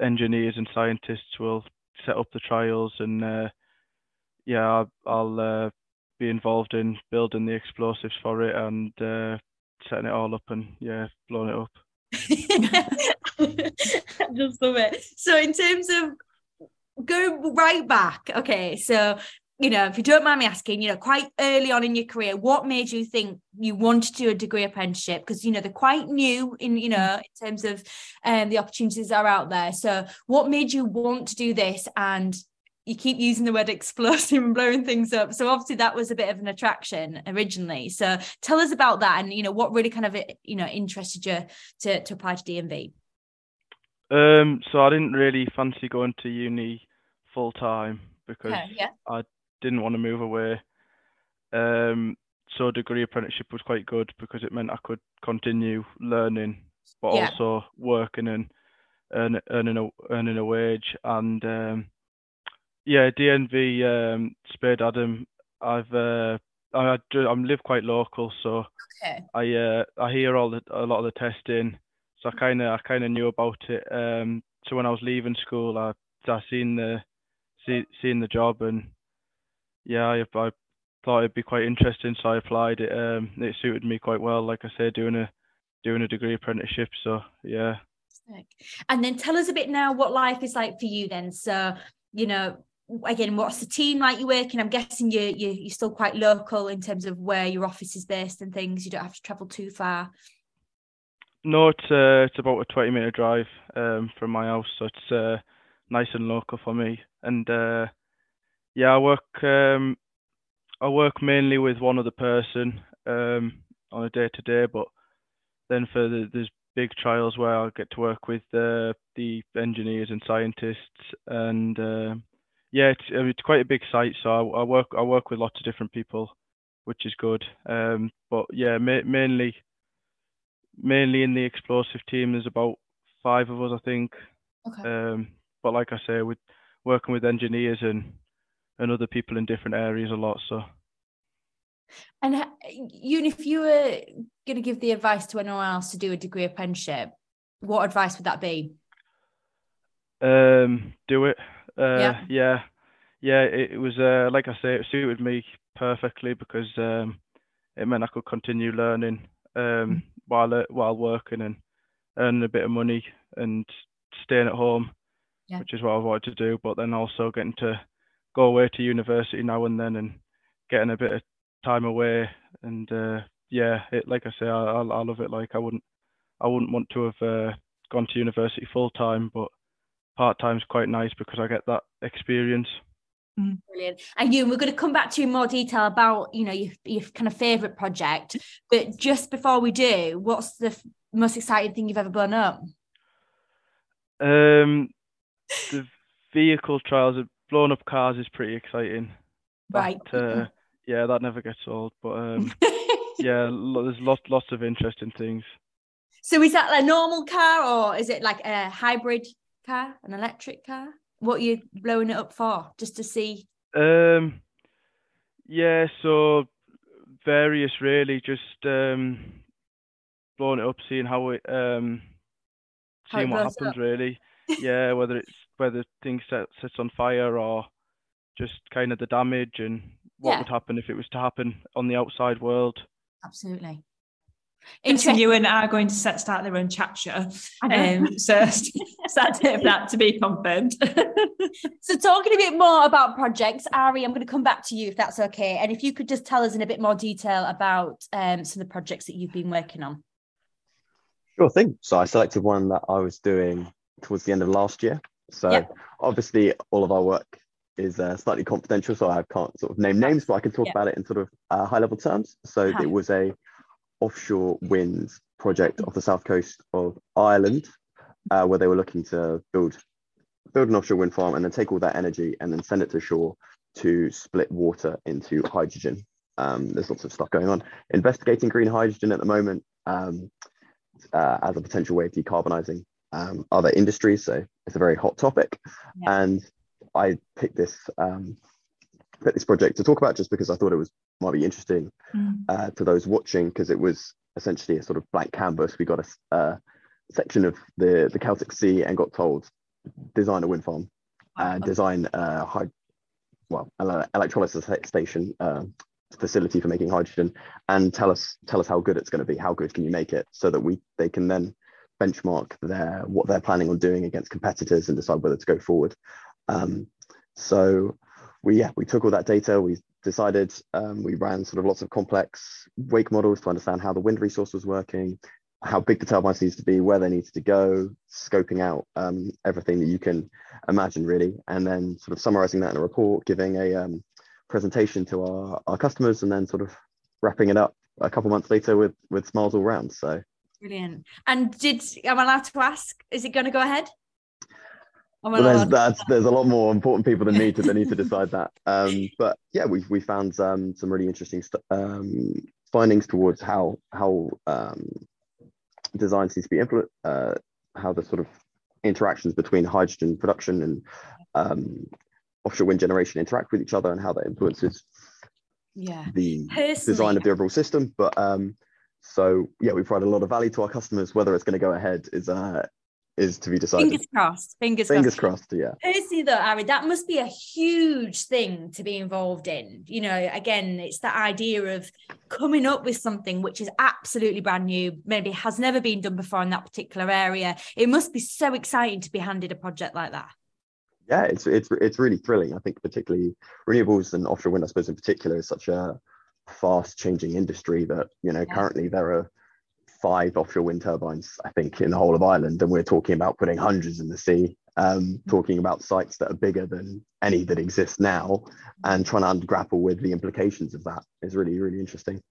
G: engineers and scientists will set up the trials and uh, yeah, I'll, I'll uh, be involved in building the explosives for it and uh, setting it all up and yeah, blowing it up.
H: just love it. So in terms of go right back, okay, so you know, if you don't mind me asking, you know, quite early on in your career, what made you think you wanted to do a degree apprenticeship? Because you know they're quite new in, you know, in terms of um, the opportunities that are out there. So, what made you want to do this? And you keep using the word explosive and blowing things up. So obviously that was a bit of an attraction originally. So tell us about that and you know what really kind of you know interested you to to apply to DNV.
G: Um, so I didn't really fancy going to uni full time because okay, yeah. I didn't want to move away. Um, so degree apprenticeship was quite good because it meant I could continue learning, but yeah. also working and earn, earning a earning a wage. And um, yeah, DNV um, Spadeadam. I've uh, I I live quite local, so okay. I uh, I hear all the a lot of the testing. So I kind of I kind of knew about it. Um, so when I was leaving school, I I seen the see, seen the job and yeah, I, I thought it'd be quite interesting, so I applied. It um, it suited me quite well. Like I said, doing a doing a degree apprenticeship. So yeah.
H: And then tell us a bit now what life is like for you. Then, so you know, again, what's the team like you working? I'm guessing you you you're still quite local in terms of where your office is based and things. You don't have to travel too far.
G: No, it's uh, it's about a 20 minute drive um, from my house, so it's uh, nice and local for me. And uh, yeah, I work um, I work mainly with one other person um, on a day to day, but then for the, there's big trials where I get to work with uh, the engineers and scientists, and uh, yeah, it's it's quite a big site. So I, I, work I work with lots of different people, which is good. Um, but yeah, ma- mainly mainly in the explosive team, there's about five of us, I think. Okay. Um, but like I say, with working with engineers and and other people in different areas a lot. So.
H: And you, if you were going to give the advice to anyone else to do a degree apprenticeship, what advice would that be?
G: Um, do it. Uh, yeah. Yeah. Yeah. It, it was uh, like I say, it suited me perfectly because um, it meant I could continue learning um, mm-hmm. while uh, while working and earning a bit of money and staying at home, yeah. which is what I wanted to do. But then also getting to go away to university now and then and getting a bit of time away and uh, yeah it like i say I, I, I love it like i wouldn't i wouldn't want to have uh, gone to university full time but part time is quite nice because i get that experience
H: mm. Brilliant. And you, we're going to come back to you in more detail about, you know, your, your kind of favourite project. But just before we do, what's the f- most exciting thing you've ever blown up?
G: Um, the vehicle trials blowing up cars is pretty exciting.
H: Right.
G: But, uh, yeah, that never gets old. But um, yeah, there's lots lots of interesting things.
H: So is that a normal car or is it like a hybrid car, an electric car? What are you blowing it up for? Just to see?
G: Um, yeah, so various really. Just um, blowing it up, seeing how it um, seeing what happens up. really. yeah, whether it's whether things set sets on fire or just kind of the damage and what yeah. would happen if it was to happen on the outside world.
H: Absolutely.
A: Interesting. You and I are going to set, start their own chat show. Um, so start that to be confirmed.
H: so talking a bit more about projects, Ari, I'm going to come back to you if that's okay. And if you could just tell us in a bit more detail about um, some of the projects that you've been working on.
C: Sure thing. So I selected one that I was doing towards the end of last year. So yep. obviously all of our work is uh, slightly confidential, so I can't sort of name names, but I can talk about it in sort of uh, high level terms. So it was a offshore wind project off the south coast of Ireland, uh, where they were looking to build build an offshore wind farm and then take all that energy and then send it to shore to split water into hydrogen. Um, there's lots of stuff going on. Investigating green hydrogen at the moment um, uh, as a potential way of decarbonizing um, other industries. So it's a very hot topic. Yeah. And I picked this um, picked this project to talk about just because I thought it was might be interesting mm. uh, to those watching because it was essentially a sort of blank canvas. We got a uh, section of the the Celtic Sea and got told design a wind farm, wow. and design a high, well electrolysis station uh, facility for making hydrogen, and tell us tell us how good it's going to be. How good can you make it so that we they can then benchmark their what they're planning on doing against competitors and decide whether to go forward. Um, so we yeah we took all that data we decided um, we ran sort of lots of complex wake models to understand how the wind resource was working how big the turbines needs to be, where they needed to go, scoping out um, everything that you can imagine really, and then sort of summarizing that in a report, giving a um, presentation to our, our customers, and then sort of wrapping it up a couple months later with with smiles all round. So
H: brilliant. And did am I allowed to ask? Is it going to go ahead?
C: Well, there's, that's, there's a lot more important people than me to they need to decide that. Um, but yeah, we we found um, some really interesting um, findings towards how how um, designs need to be implemented, uh, how the sort of interactions between hydrogen production and um, offshore wind generation interact with each other, and how that influences
H: yeah.
C: the Personally, design of the overall system. But um, so yeah, we provide a lot of value to our customers. Whether it's going to go ahead is uh, is to be decided.
H: Fingers crossed. Fingers,
C: Fingers crossed. crossed. Yeah.
H: Personally, though, Ari, that must be a huge thing to be involved in. You know, again, it's that idea of coming up with something which is absolutely brand new, maybe has never been done before in that particular area. It must be so exciting to be handed a project like that.
C: Yeah, it's it's it's really thrilling. I think particularly renewables and offshore wind, I suppose in particular, is such a fast changing industry that you know yeah. currently there are five offshore wind turbines, I think, in the whole of Ireland, and we're talking about putting hundreds in the sea. Um, talking about sites that are bigger than any that exist now, and trying to grapple with the implications of that is really, really interesting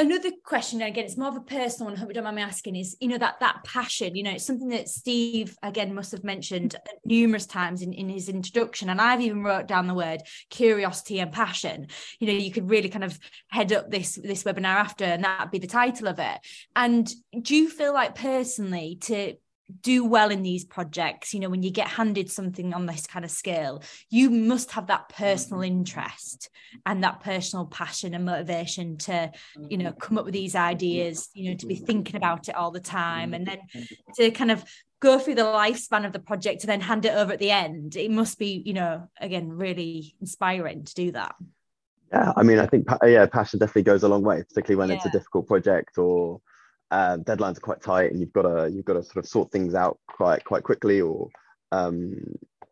H: another question again it's more of a personal one I hope you don't mind me asking is you know that that passion you know it's something that steve again must have mentioned numerous times in, in his introduction and i've even wrote down the word curiosity and passion. You know you could really kind of head up this this webinar after and that'd be the title of it. And do you feel like personally to do well in these projects you know when you get handed something on this kind of scale you must have that personal mm-hmm. interest and that personal passion and motivation to you know mm-hmm. come up with these ideas you know to be mm-hmm. thinking about it all the time and then to kind of go through the lifespan of the project and then hand it over at the end. It must be you know again really inspiring to do that.
C: Yeah i mean i think yeah passion definitely goes a long way particularly when yeah. it's a difficult project or uh, deadlines are quite tight and you've got to you've got to sort of sort things out quite quite quickly or um,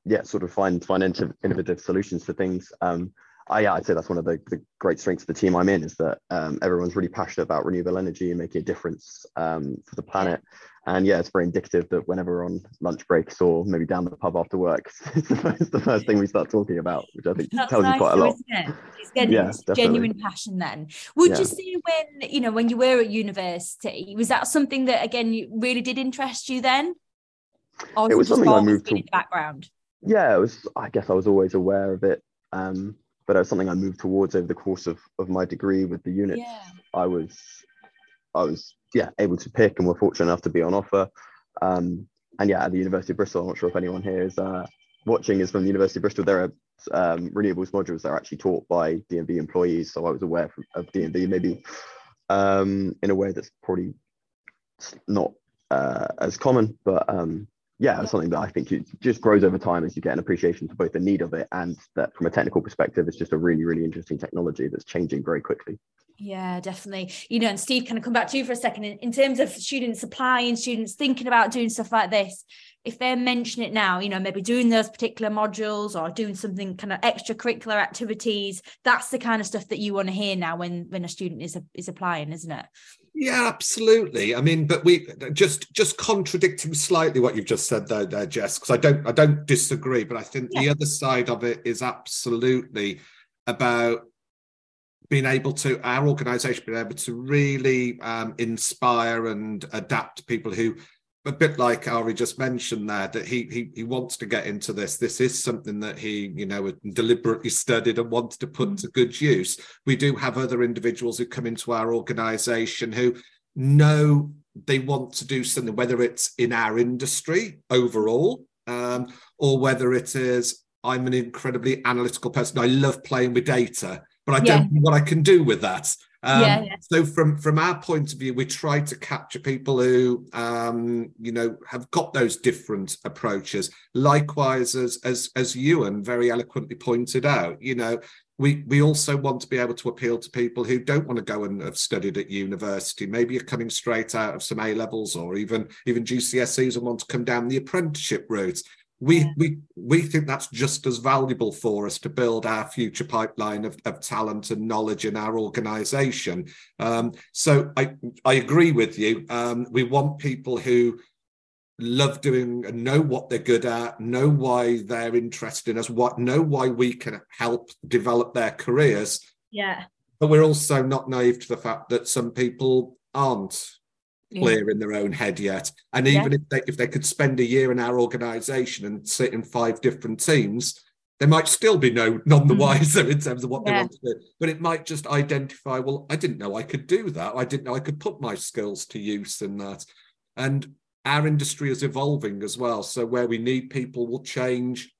C: yeah sort of find find innovative solutions for things um, I, yeah, I'd say that's one of the, the great strengths of the team I'm in is that um, everyone's really passionate about renewable energy and making a difference um, for the planet. And yeah, it's very indicative that whenever we're on lunch breaks or maybe down the pub after work, it's the first, the first thing we start talking about, which I think that's tells nice, you quite a lot.
H: It? It's getting yeah, genuine passion then. Would yeah. you say when, you know, when you were at university, was that something that, again, really did interest you then?
C: Or it was something I moved to.
H: the background?
C: Yeah, it was, I guess I was always aware of it. Um, but it was something I moved towards over the course of, of my degree with the units. Yeah. I was, I was, yeah, able to pick and were fortunate enough to be on offer. Um, and yeah, at the University of Bristol, I'm not sure if anyone here is uh, watching is from the University of Bristol. There are um, renewables modules that are actually taught by DNV employees. So I was aware from, of DNV maybe um, in a way that's probably not uh, as common, but um, yeah, it's something that I think it just grows over time as you get an appreciation for both the need of it and that from a technical perspective, it's just a really, really interesting technology that's changing very quickly.
H: Yeah, definitely. You know, and Steve, kind of come back to you for a second in, in terms of students applying, students thinking about doing stuff like this. If they're mentioning it now, you know, maybe doing those particular modules or doing something kind of extracurricular activities, that's the kind of stuff that you want to hear now when when a student is is applying, isn't it?
B: Yeah, absolutely. I mean, but we just just contradicting slightly what you've just said there, there Jess, because I don't I don't disagree, but I think yeah. the other side of it is absolutely about being able to our organization being able to really um, inspire and adapt people who a bit like Ari just mentioned there, that he, he he wants to get into this. This is something that he, you know, deliberately studied and wants to put mm. to good use. We do have other individuals who come into our organisation who know they want to do something, whether it's in our industry overall, um, or whether it is I'm an incredibly analytical person. I love playing with data, but I yeah. don't know what I can do with that. Um, yeah, yeah, So from from our point of view, we try to capture people who um, you know have got those different approaches. Likewise, as as as Ewan very eloquently pointed out, you know, we we also want to be able to appeal to people who don't want to go and have studied at university. Maybe you're coming straight out of some A levels or even even GCSEs and want to come down the apprenticeship route. We yeah. we we think that's just as valuable for us to build our future pipeline of, of talent and knowledge in our organization. Um, so i i agree with you. Um, we want people who love doing and know what they're good at know why they're interested in us what know why we can help develop their careers.
H: Yeah.
B: But we're also not naive to the fact that some people aren't clear yeah. in their own head yet. And even yeah. if they if they could spend a year in our organisation and sit in five different teams, they might still be no none the mm. wiser in terms of what yeah. they want to do. But it might just identify, well, I didn't know I could do that. I didn't know I could put my skills to use in that. And our industry is evolving as well. So where we need people will change.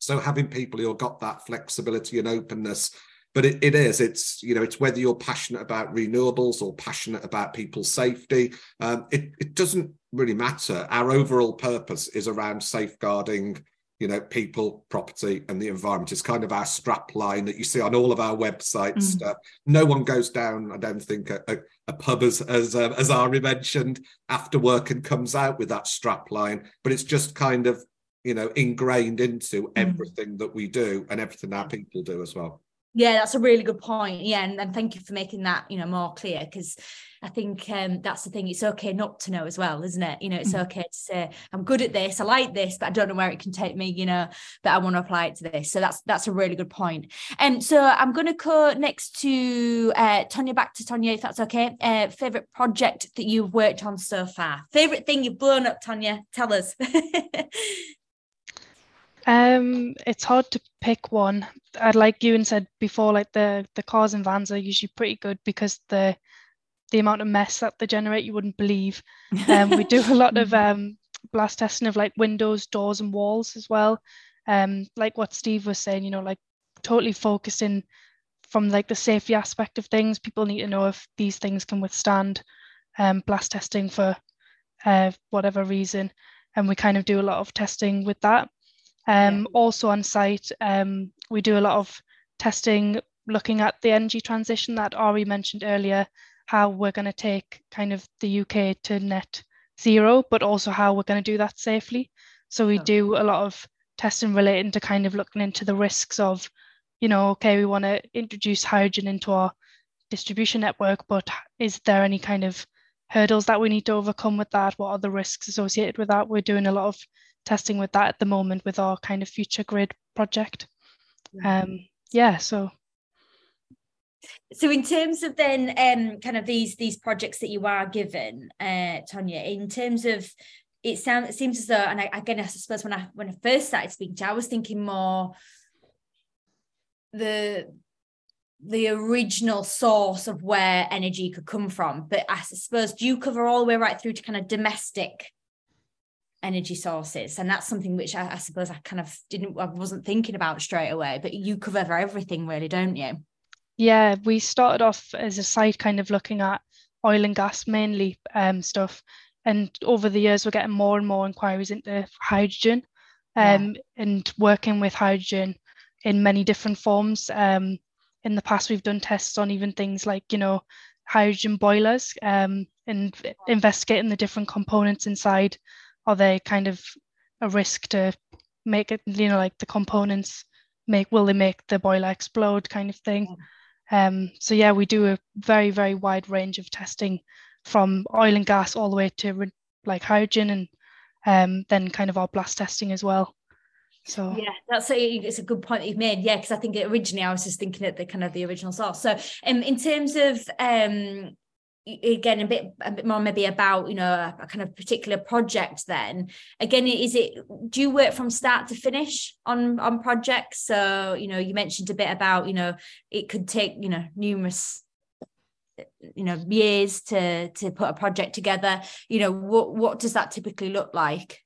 B: So having people who have got that flexibility and openness but it, it is it's you know it's whether you're passionate about renewables or passionate about people's safety um, it, it doesn't really matter. Our overall purpose is around safeguarding you know people property and the environment. It's kind of our strap line that you see on all of our websites. Mm. uh, no one goes down i don't think a, a, a pub as as, uh, as ari mentioned after work and comes out with that strap line but it's just kind of you know ingrained into mm. everything that we do and everything our people do as well
H: yeah, that's a really good point. Yeah, and, and thank you for making that you know more clear because I think um, that's the thing. It's okay not to know as well, isn't it? You know, it's mm-hmm. okay to say I'm good at this, I like this, but I don't know where it can take me. You know, but I want to apply it to this. So that's that's a really good point. And um, so I'm going to go next to uh, Tonya. Back to Tonya, if that's okay. Uh, favorite project that you've worked on so far? Favorite thing you've blown up, Tonya? Tell us.
D: Um, it's hard to pick one. I'd like Ewan said before, like the the cars and vans are usually pretty good because the the amount of mess that they generate, you wouldn't believe. Um, we do a lot of um, blast testing of like windows, doors, and walls as well. Um, like what Steve was saying, you know, like totally focusing from like the safety aspect of things. People need to know if these things can withstand um, blast testing for uh, whatever reason, and we kind of do a lot of testing with that. Um, yeah. Also on site, um, we do a lot of testing looking at the energy transition that Ari mentioned earlier, how we're going to take kind of the UK to net zero, but also how we're going to do that safely. So we oh. do a lot of testing relating to kind of looking into the risks of, you know, okay, we want to introduce hydrogen into our distribution network, but is there any kind of hurdles that we need to overcome with that? What are the risks associated with that? We're doing a lot of testing with that at the moment with our kind of future grid project. Um, yeah, so.
H: So in terms of then um, kind of these these projects that you are given, uh, Tonya, in terms of it sounds it seems as though, and I, again, I suppose when I when I first started speaking to you, I was thinking more the the original source of where energy could come from. But I suppose do you cover all the way right through to kind of domestic energy sources. And that's something which I, I, suppose i kind of didn't i wasn't thinking about straight away but you cover everything really don't you?
D: Yeah we started off as a site kind of looking at oil and gas mainly um, stuff. And over the years we're getting more and more inquiries into hydrogen um, yeah. and working with hydrogen in many different forms. Um, in the past we've done tests on even things like you know hydrogen boilers um, and investigating the different components inside are they kind of a risk to make it you know like the components make will they make the boiler explode kind of thing? Um so yeah we do a very very wide range of testing from oil and gas all the way to like hydrogen and um then kind of our blast testing as well. So
H: yeah that's a it's a good point that you've made. Yeah because i think originally i was just thinking at the kind of the original source. So um in terms of um again a bit a bit more maybe about you know a, a, kind of particular project then. Again is it do you work from start to finish on on projects? So you know you mentioned a bit about you know it could take you know numerous you know years to to put a project together. You know what what does that typically look like?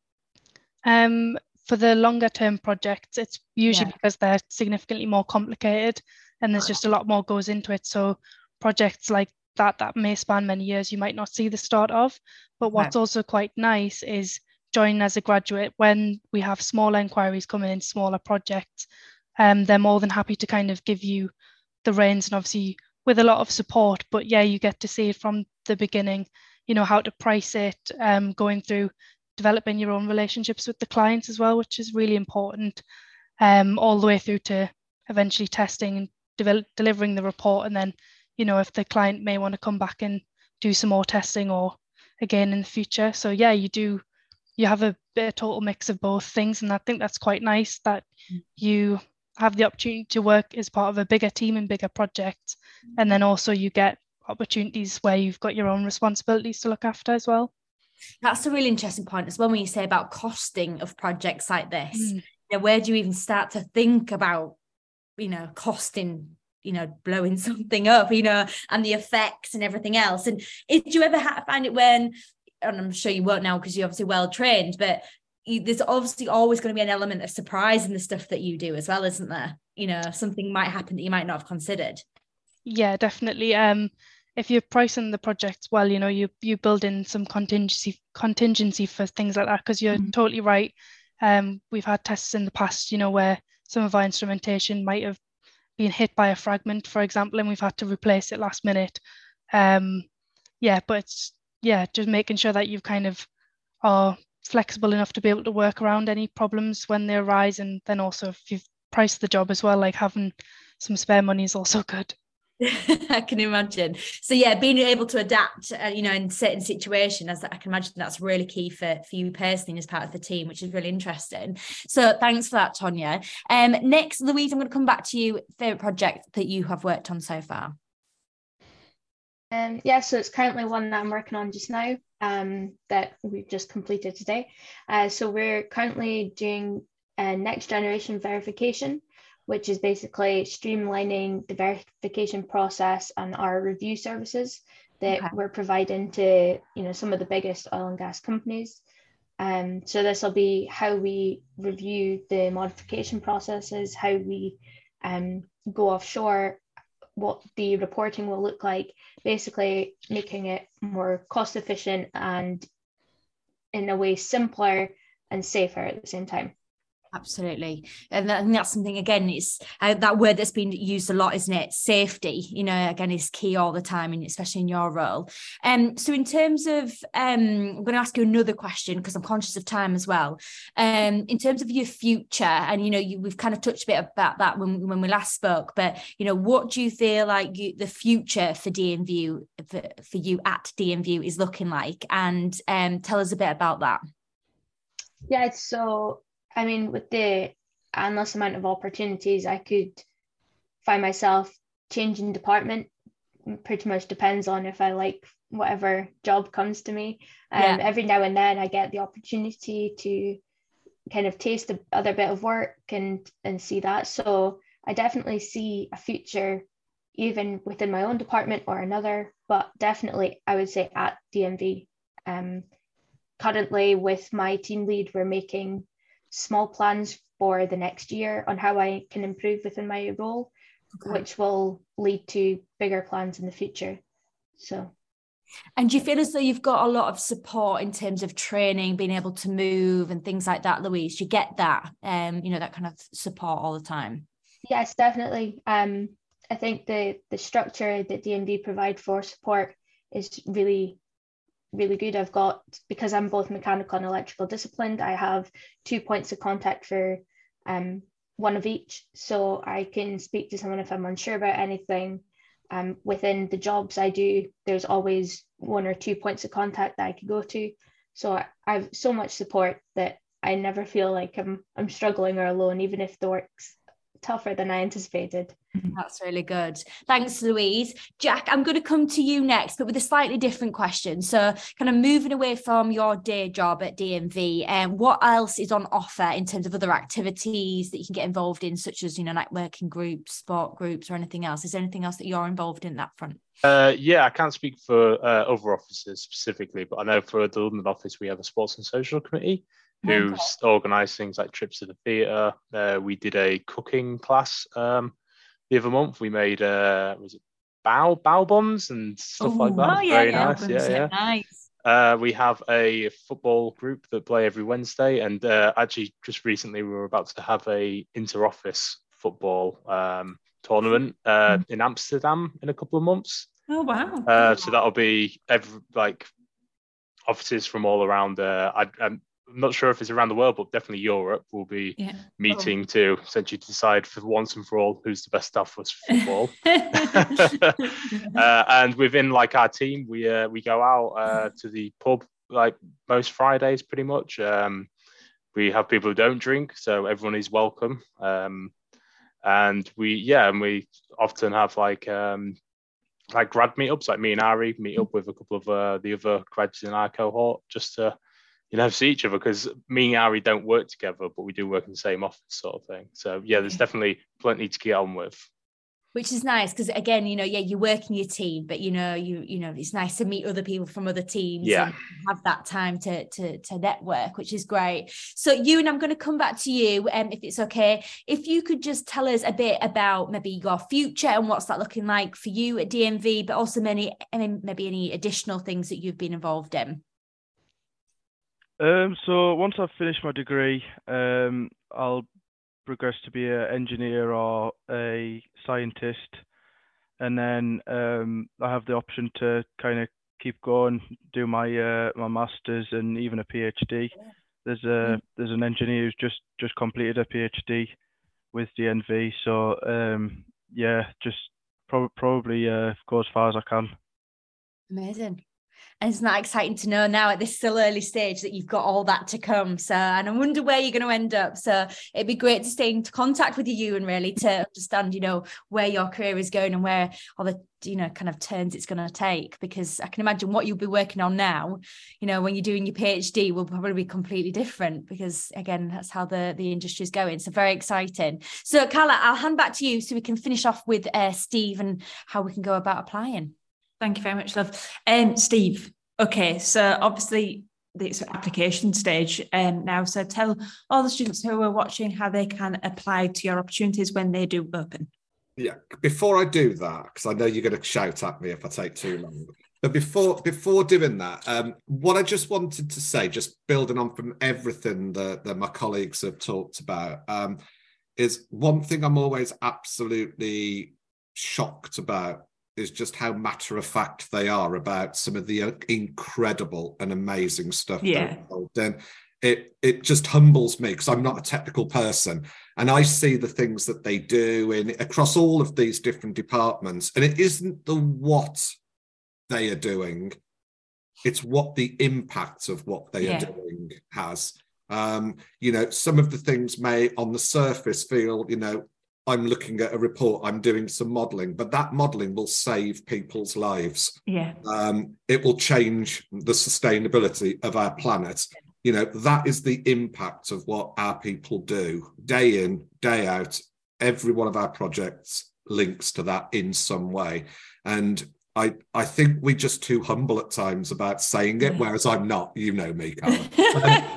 D: Um for the longer term projects it's usually yeah. because they're significantly more complicated and there's just a lot more goes into it. So projects like that that may span many years you might not see the start of but what's right. also quite nice is joining as a graduate when we have smaller inquiries coming in smaller projects um, they're more than happy to kind of give you the reins and obviously with a lot of support but yeah you get to see it from the beginning you know how to price it um, going through developing your own relationships with the clients as well, which is really important, um, all the way through to eventually testing and develop, delivering the report. And then, you know, if the client may want to come back and do some more testing or again in the future. So yeah, you do, you have a bit of total mix of both things. And I think that's quite nice that mm. you have the opportunity to work as part of a bigger team and bigger project And then also you get opportunities where you've got your own responsibilities to look after as well.
H: That's a really interesting point as well when you say about costing of projects like this. Mm. You know, where do you even start to think about, you know, costing, you know, blowing something up, you know, and the effects and everything else? And did you ever have, find it when, and I'm sure you won't now because you're obviously well trained, but you, there's obviously always going to be an element of surprise in the stuff that you do as well, isn't there? You know, something might happen that you might not have considered.
D: Yeah, definitely. Um, if you're pricing the projects well, you know, you you build in some contingency contingency for things like that because you're mm-hmm. totally right. Um, we've had tests in the past, you know, where some of our instrumentation might have been hit by a fragment, for example, and we've had to replace it last minute. Um, yeah, but it's yeah, just making sure that you kind of are flexible enough to be able to work around any problems when they arise, and then also if you've priced the job as well, like having some spare money is also good.
H: I can imagine. So yeah, being able to adapt, uh, you know, in certain situations, as I can imagine that's really key for for you personally as part of the team, which is really interesting. So thanks for that, Tonya. Um, next, Louise, I'm going to come back to you. Favorite project that you have worked on so far?
E: Um, yeah, so it's currently one that I'm working on just now. Um, that we've just completed today. Uh, so we're currently doing a next generation verification which is basically streamlining the verification process and our review services that okay. we're providing to you know some of the biggest oil and gas companies. Um, so this will be how we review the modification processes, how we um, go offshore, what the reporting will look like, basically making it more cost efficient and in a way simpler and safer at the same time.
H: Absolutely. And I think that's something, again, it's uh, that word that's been used a lot, isn't it? Safety, you know, again, is key all the time, and especially in your role. Um, so, in terms of, um, I'm going to ask you another question because I'm conscious of time as well. Um, in terms of your future, and, you know, you, we've kind of touched a bit about that when, when we last spoke, but, you know, what do you feel like you, the future for DNV, for, for you at DNV is looking like? And um, tell us a bit about that.
E: Yeah, so I mean, with the endless amount of opportunities, I could find myself changing department. Pretty much depends on if I like whatever job comes to me. Um, yeah. Every now and then, I get the opportunity to kind of taste the other bit of work and and see that. So I definitely see a future, even within my own department or another. But definitely, I would say at DNV. Um, currently, with my team lead, we're making small plans for the next year on how I can improve within my role, okay. which will lead to bigger plans in the future. So
H: and do you feel as though you've got a lot of support in terms of training, being able to move and things like that, Louise? You get that, um, you know, that kind of support all the time.
E: Yes, definitely. Um, I think the the structure that DNV provide for support is really really good. I've got because I'm both mechanical and electrical disciplined. I have two points of contact for um, one of each, so I can speak to someone if I'm unsure about anything. Um, within the jobs I do, there's always one or two points of contact that I can go to. So I, I have so much support that I never feel like I'm I'm struggling or alone, even if the work's tougher than I anticipated.
H: Mm-hmm. That's really good. Thanks, Louise. Jack, I'm going to come to you next, but with a slightly different question. So, kind of moving away from your day job at DNV, and um, what else is on offer in terms of other activities that you can get involved in, such as you know, networking groups, sport groups, or anything else? Is there anything else that you're involved in that front?
F: Uh, yeah, I can't speak for uh, other offices specifically, but I know for the London office we have a sports and social committee who okay. organised things like trips to the theatre. Uh, we did a cooking class um, the other month. We made uh, was it bao bao buns and stuff Ooh, like that. Oh, yeah, Very yeah, nice. Yeah, yeah. Nice. Uh, we have a football group that play every Wednesday, and uh, actually, just recently, we were about to have a inter-office football um, tournament uh, mm. in Amsterdam in a couple of months.
H: Oh wow!
F: Uh, so that'll be every like offices from all around. Uh, I, I'm not sure if it's around the world, but definitely Europe will be yeah. meeting oh. to essentially decide for once and for all who's the best staff for football. uh, and within like our team, we uh, we go out uh, to the pub like most Fridays, pretty much. Um, we have people who don't drink, so everyone is welcome. Um, and we yeah, and we often have like um, like grad meetups, like me and Ari meet up with a couple of uh, the other grads in our cohort just to you know see each other because me and Ari don't work together, but we do work in the same office sort of thing. So yeah, there's definitely plenty to get on with.
H: Which is nice because again you know yeah you work in your team but you know you you know it's nice to meet other people from other teams
F: yeah.
H: have that time to to to network which is great. So you and i'm going to come back to you um, if it's okay. If you could just tell us a bit about maybe your future and what's that looking like for you at DNV but also many I mean, maybe any additional things that you've been involved in
G: um, so once I've finished my degree, um, I'll progress to be an engineer or a scientist, and then um, I have the option to kind of keep going, do my uh, my masters and even a PhD. There's a mm. there's an engineer who's just just completed a PhD with DNV, so um, yeah, just pro- probably uh, go as far as I can.
H: Amazing. And it's not exciting to know now at this still early stage that you've got all that to come. So, and I wonder where you're going to end up. So, it'd be great to stay in contact with you and really to understand, you know, where your career is going and where all the, you know, kind of turns it's going to take. Because I can imagine what you'll be working on now, you know, when you're doing your PhD will probably be completely different because, again, that's how the, the industry is going. So, very exciting. So, Carla, I'll hand back to you so we can finish off with uh, Steve and how we can go about applying.
A: Thank you very much, love. Um, Steve, okay, so obviously it's application stage um, now. So tell all the students who are watching how they can apply to your opportunities when they do open.
B: Yeah, before I do that, because I know you're going to shout at me if I take too long. But before before doing that, um, what I just wanted to say, just building on from everything that, that my colleagues have talked about, um, is one thing I'm always absolutely shocked about is just how matter of fact they are about some of the incredible and amazing stuff.
A: Yeah.
B: Then it it just humbles me because I'm not a technical person, and I see the things that they do in across all of these different departments, and it isn't the what they are doing, it's what the impact of what they yeah. are doing has. Um, you know, some of the things may on the surface feel, you know, I'm looking at a report, I'm doing some modeling, but that modeling will save people's lives.
A: Yeah.
B: Um, it will change the sustainability of our planet. You know, that is the impact of what our people do day in, day out. Every one of our projects links to that in some way. And I, I think we're just too humble at times about saying it, whereas I'm not. You know me, um,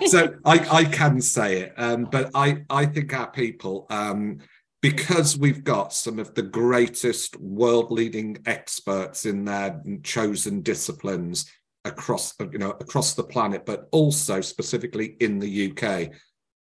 B: so I, I can say it. Um, but I, I think our people, um, because we've got some of the greatest world leading experts in their chosen disciplines across you know across the planet but also specifically in the UK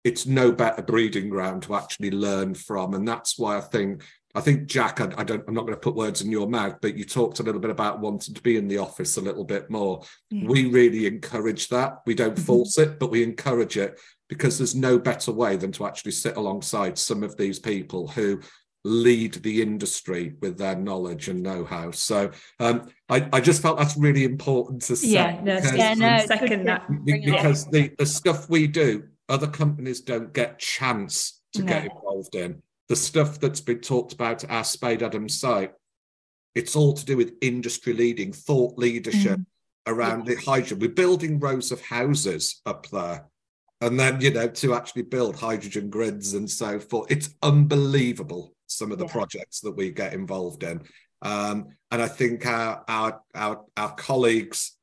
B: it's no better breeding ground to actually learn from and that's why I think I think Jack I, I don't I'm not going to put words in your mouth but you talked a little bit about wanting to be in the office a little bit more yeah. we really encourage that we don't mm-hmm. force it but we encourage it because there's no better way than to actually sit alongside some of these people who lead the industry with their knowledge and know-how. So um, I, I, just felt that's really important to say.
A: Yeah, no, because, yeah, no, second that
B: because the, the stuff we do, other companies don't get chance to no. get involved in. The stuff that's been talked about at our Spadeadams site, it's all to do with industry leading, thought leadership mm. around yeah. the hydrogen. We're building rows of houses up there and then you know to actually build hydrogen grids and so forth it's unbelievable some of the yeah. projects that we get involved in um, and i think our, our our our colleagues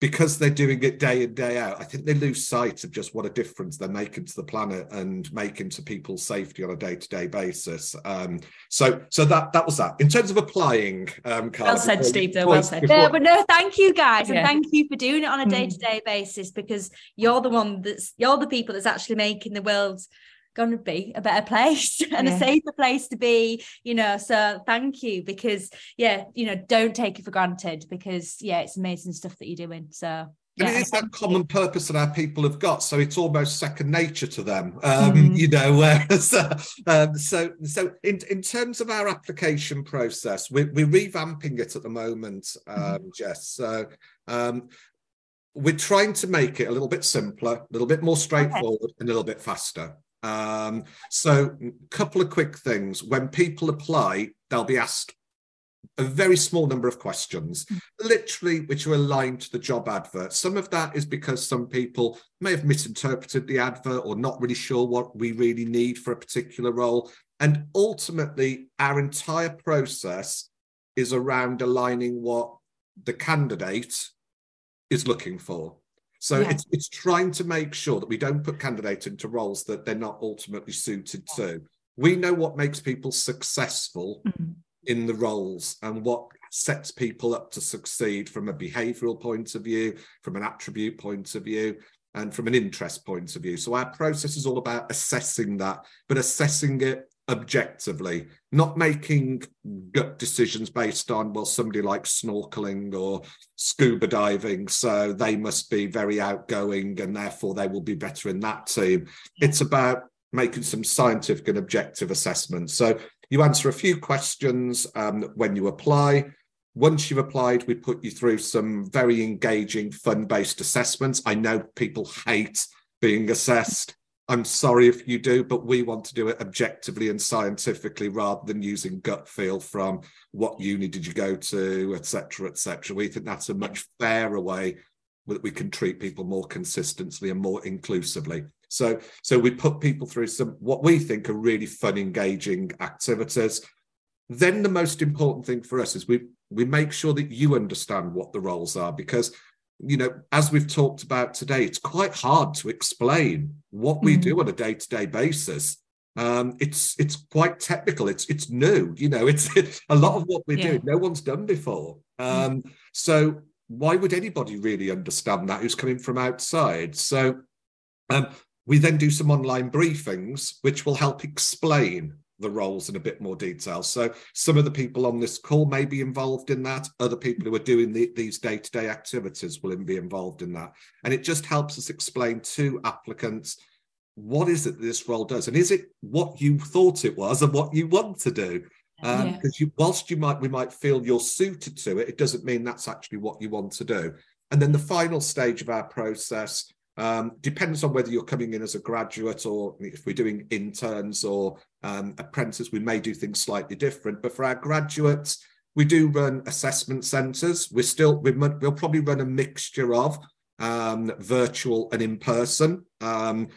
B: because they're doing it day in day out i think they lose sight of just what a difference they're making to the planet and making to people's safety on a day-to-day basis um, so so that that was that in terms of applying um
A: Carl, well said steve though well said
H: before... yeah, but no thank you guys yeah. and thank you for doing it on a hmm. day-to-day basis because you're the one that's you're the people that's actually making the world's going to be a better place and yeah. a safer place to be you know so thank you because yeah you know don't take it for granted because yeah it's amazing stuff that you're doing so
B: yeah, it is that common purpose that our people have got, so it's almost second nature to them, um, mm. you know. Whereas, uh, um, so, so in in terms of our application process, we're, we're revamping it at the moment, um, mm. Jess. So, um, we're trying to make it a little bit simpler, a little bit more straightforward, okay. and a little bit faster. Um, so, a couple of quick things. When people apply, they'll be asked a very small number of questions, mm. literally, which are aligned to the job advert. Some of that is because some people may have misinterpreted the advert or not really sure what we really need for a particular role. And ultimately, our entire process is around aligning what the candidate is looking for. So yeah. it's it's trying to make sure that we don't put candidates into roles that they're not ultimately suited to. We know what makes people successful mm-hmm. in the roles and what sets people up to succeed from a behavioral point of view, from an attribute point of view, and from an interest point of view. So our process is all about assessing that, but assessing it objectively, not making gut decisions based on, well, somebody likes snorkeling or scuba diving, so they must be very outgoing and therefore they will be better in that team. It's about making some scientific and objective assessments. So you answer a few questions um, when you apply. Once you've applied, we put you through some very engaging, fun based assessments. I know people hate being assessed. I'm sorry if you do, but we want to do it objectively and scientifically rather than using gut feel from what uni did you go to, etc., etc. We think that's a much fairer way that we can treat people more consistently and more inclusively. So, so we put people through some what we think are really fun, engaging activities. Then the most important thing for us is we we make sure that you understand what the roles are because you know, as we've talked about today, it's quite hard to explain what we mm. do on a day-to-day basis. Um, it's it's quite technical. It's it's new. You know, it's a lot of what we yeah. do. No one's done before. Mm. Um, mm. So why would anybody really understand that who's coming from outside? So um, we then do some online briefings, which will help explain the roles in a bit more detail. So some of the people on this call may be involved in that. Other people who are doing the, these day-to-day activities will be involved in that. And it just helps us explain to applicants what is it this role does, and is it what you thought it was and what you want to do. Because um, yeah. you, whilst you might we might feel you're suited to it, it doesn't mean that's actually what you want to do. And then the final stage of our process um, depends on whether you're coming in as a graduate or if we're doing interns or um, apprentices, we may do things slightly different. But for our graduates, we do run assessment centres. We're still we will probably run a mixture of um, virtual and in person um,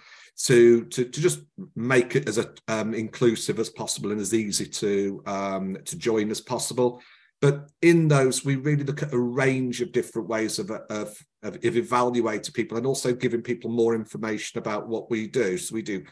B: to, to to just make it as a, um, inclusive as possible and as easy to um, to join as possible. But in those, we really look at a range of different ways of, of, of, evaluating people and also giving people more information about what we do. So we do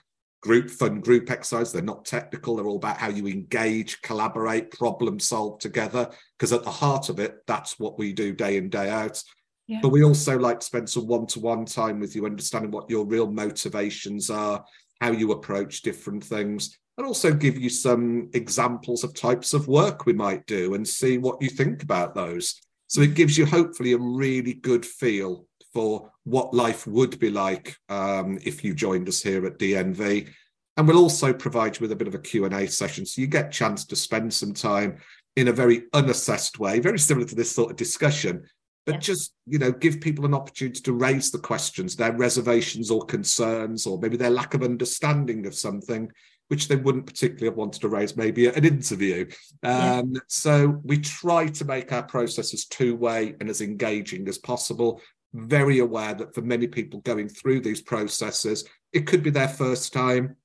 B: group fun group exercise. They're not technical. They're all about how you engage, collaborate, problem solve together. Because at the heart of it, that's what we do day in, day out. Yeah. But we also like to spend some one-to-one time with you, understanding what your real motivations are, how you approach different things, and also give you some examples of types of work we might do and see what you think about those. So it gives you hopefully a really good feel for what life would be like um, if you joined us here at DNV. And we'll also provide you with a bit of a Q&A session so you get a chance to spend some time in a very unassessed way, very similar to this sort of discussion, but yeah. just you know give people an opportunity to raise the questions their reservations or concerns or maybe their lack of understanding of something which they wouldn't particularly have wanted to raise maybe at an interview. Um, yeah. So we try to make our process as two way and as engaging as possible. Very aware that for many people going through these processes, it could be their first time.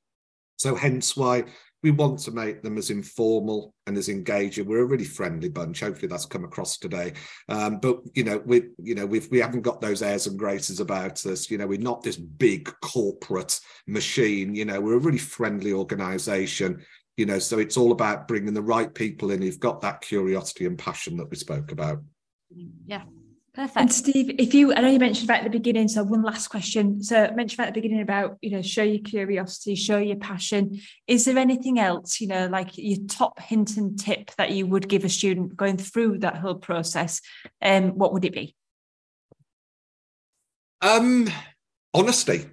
B: So, hence why we want to make them as informal and as engaging. We're a really friendly bunch. Hopefully, that's come across today. Um, but you know, we you know we've we haven't got those airs and graces about us. You know, we're not this big corporate machine. You know, we're a really friendly organisation. You know, so it's all about bringing the right people in who've got that curiosity and passion that we spoke about.
H: Yeah,
A: Perfect. And Steve, if you, I know you mentioned about the beginning, so one last question. So mentioned at the beginning about, you know, show your curiosity, show your passion. Is there anything else, you know, like your top hint and tip that you would give a student going through that whole process? Um, what would it be?
B: Um, honesty,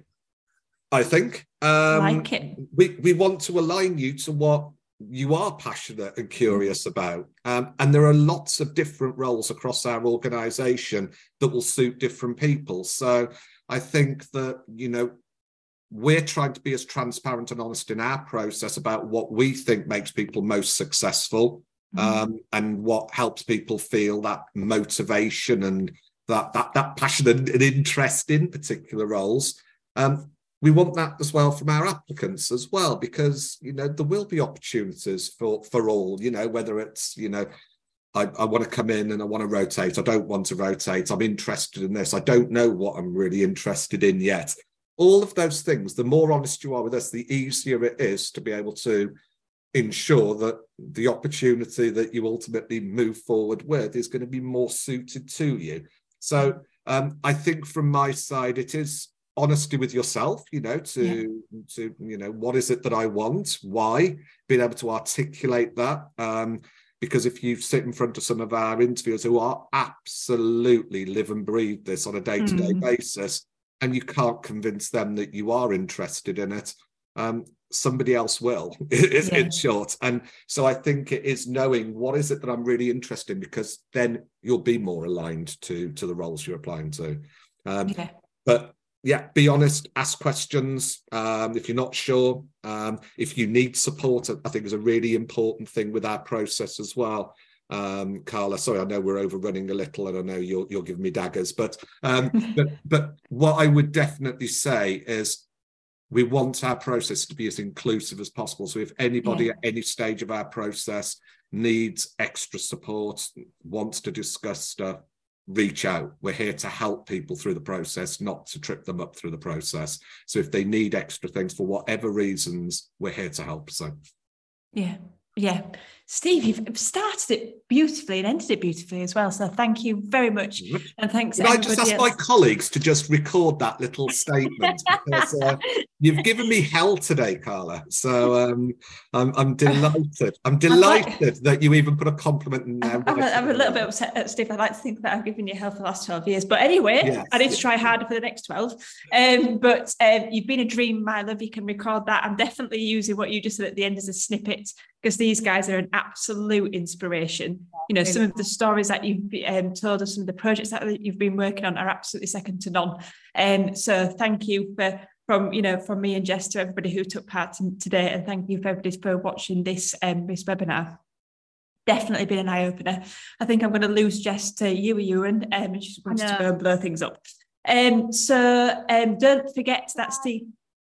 B: I think. Um,
A: like it.
B: We we want to align you to what you are passionate and curious about. Um, and there are lots of different roles across our organization that will suit different people. So I think that, you know, we're trying to be as transparent and honest in our process about what we think makes people most successful mm-hmm. um, and what helps people feel that motivation and that that that passion and, and interest in particular roles. Um, we want that as well from our applicants as well because you know there will be opportunities for for all you know whether it's you know I, I want to come in and I want to rotate. I don't want to rotate. I'm interested in this. I don't know what I'm really interested in yet all of those things, the more honest you are with us, the easier it is to be able to ensure that the opportunity that you ultimately move forward with is going to be more suited to you. So um, I think from my side, it is honesty with yourself, you know, to yeah. to you know, what is it that I want? Why? Being able to articulate that. Um, because if you sit in front of some of our interviewers who are absolutely live and breathe this on a day-to-day mm. basis, and you can't convince them that you are interested in it, um, somebody else will, is yeah. in short. And so I think it is knowing what is it that I'm really interested in, because then you'll be more aligned to to the roles you're applying to. Um, yeah. But yeah, be honest, ask questions. Um, if you're not sure, um, if you need support, I think is a really important thing with our process as well um, Carla. Sorry, I know we're overrunning a little, and I know you're you're giving me daggers, but um, but but what I would definitely say is we want our process to be as inclusive as possible. So if anybody yeah. at any stage of our process needs extra support, wants to discuss stuff, reach out. We're here to help people through the process, not to trip them up through the process. So if they need extra things for whatever reasons, we're here to help. So
A: yeah, yeah. Steve, you've started it beautifully and ended it beautifully as well. So thank you very much. Mm-hmm. And thanks.
B: Can I just ask else. my colleagues to just record that little statement? because uh, you've given me hell today, Carla. So um, I'm, I'm, delighted. I'm delighted like, that you even put a compliment in there.
A: I'm, I'm, a, little bit upset at Steve. I like to think that I've given you hell for the last 12 years. But anyway, yes, I need yes. to try harder for the next 12. Um, but um, you've been a dream, my love. You can record that. I'm definitely using what you just said at the end as a snippet because these guys are an absolute inspiration. You know, some of the stories that you've um, told us, some of the projects that you've been working on are absolutely second to none. And um, so thank you for from you know from me and Jess to everybody who took part today, and thank you for everybody for watching this um, this webinar. Definitely been an eye opener. I think I'm going to lose Jess to you, Ewan, um, and she's going to go and blow things up. Um, so um, don't forget that Steve.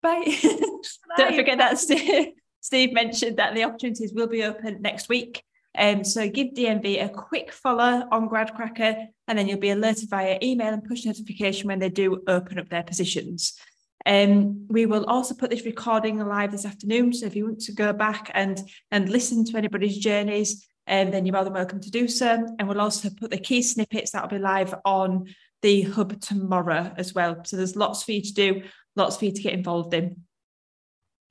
A: Bye. don't forget that Steve. Steve mentioned that the opportunities will be open next week. Um, so give DNV a quick follow on GradCracker, and then you'll be alerted via email and push notification when they do open up their positions. Um, we will also put this recording live this afternoon. So if you want to go back and, and listen to anybody's journeys, um, then you're more than welcome to do so. And we'll also put the key snippets that will be live on the hub tomorrow as well. So there's lots for you to do, lots for you to get involved in.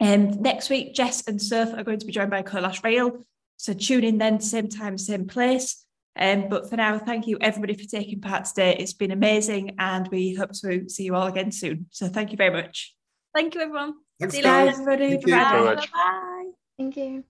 A: Um, next week, Jess and Soph are going to be joined by Kailash Rail. So tune in then, same time, same place. Um, but for now, thank you everybody for taking part today. It's been amazing and we hope to see you all again soon. So thank you very much.
H: Thank you, everyone.
B: Thanks, see you later,
A: everybody.
F: Thank you
A: Bye.
F: Bye.
E: Thank you.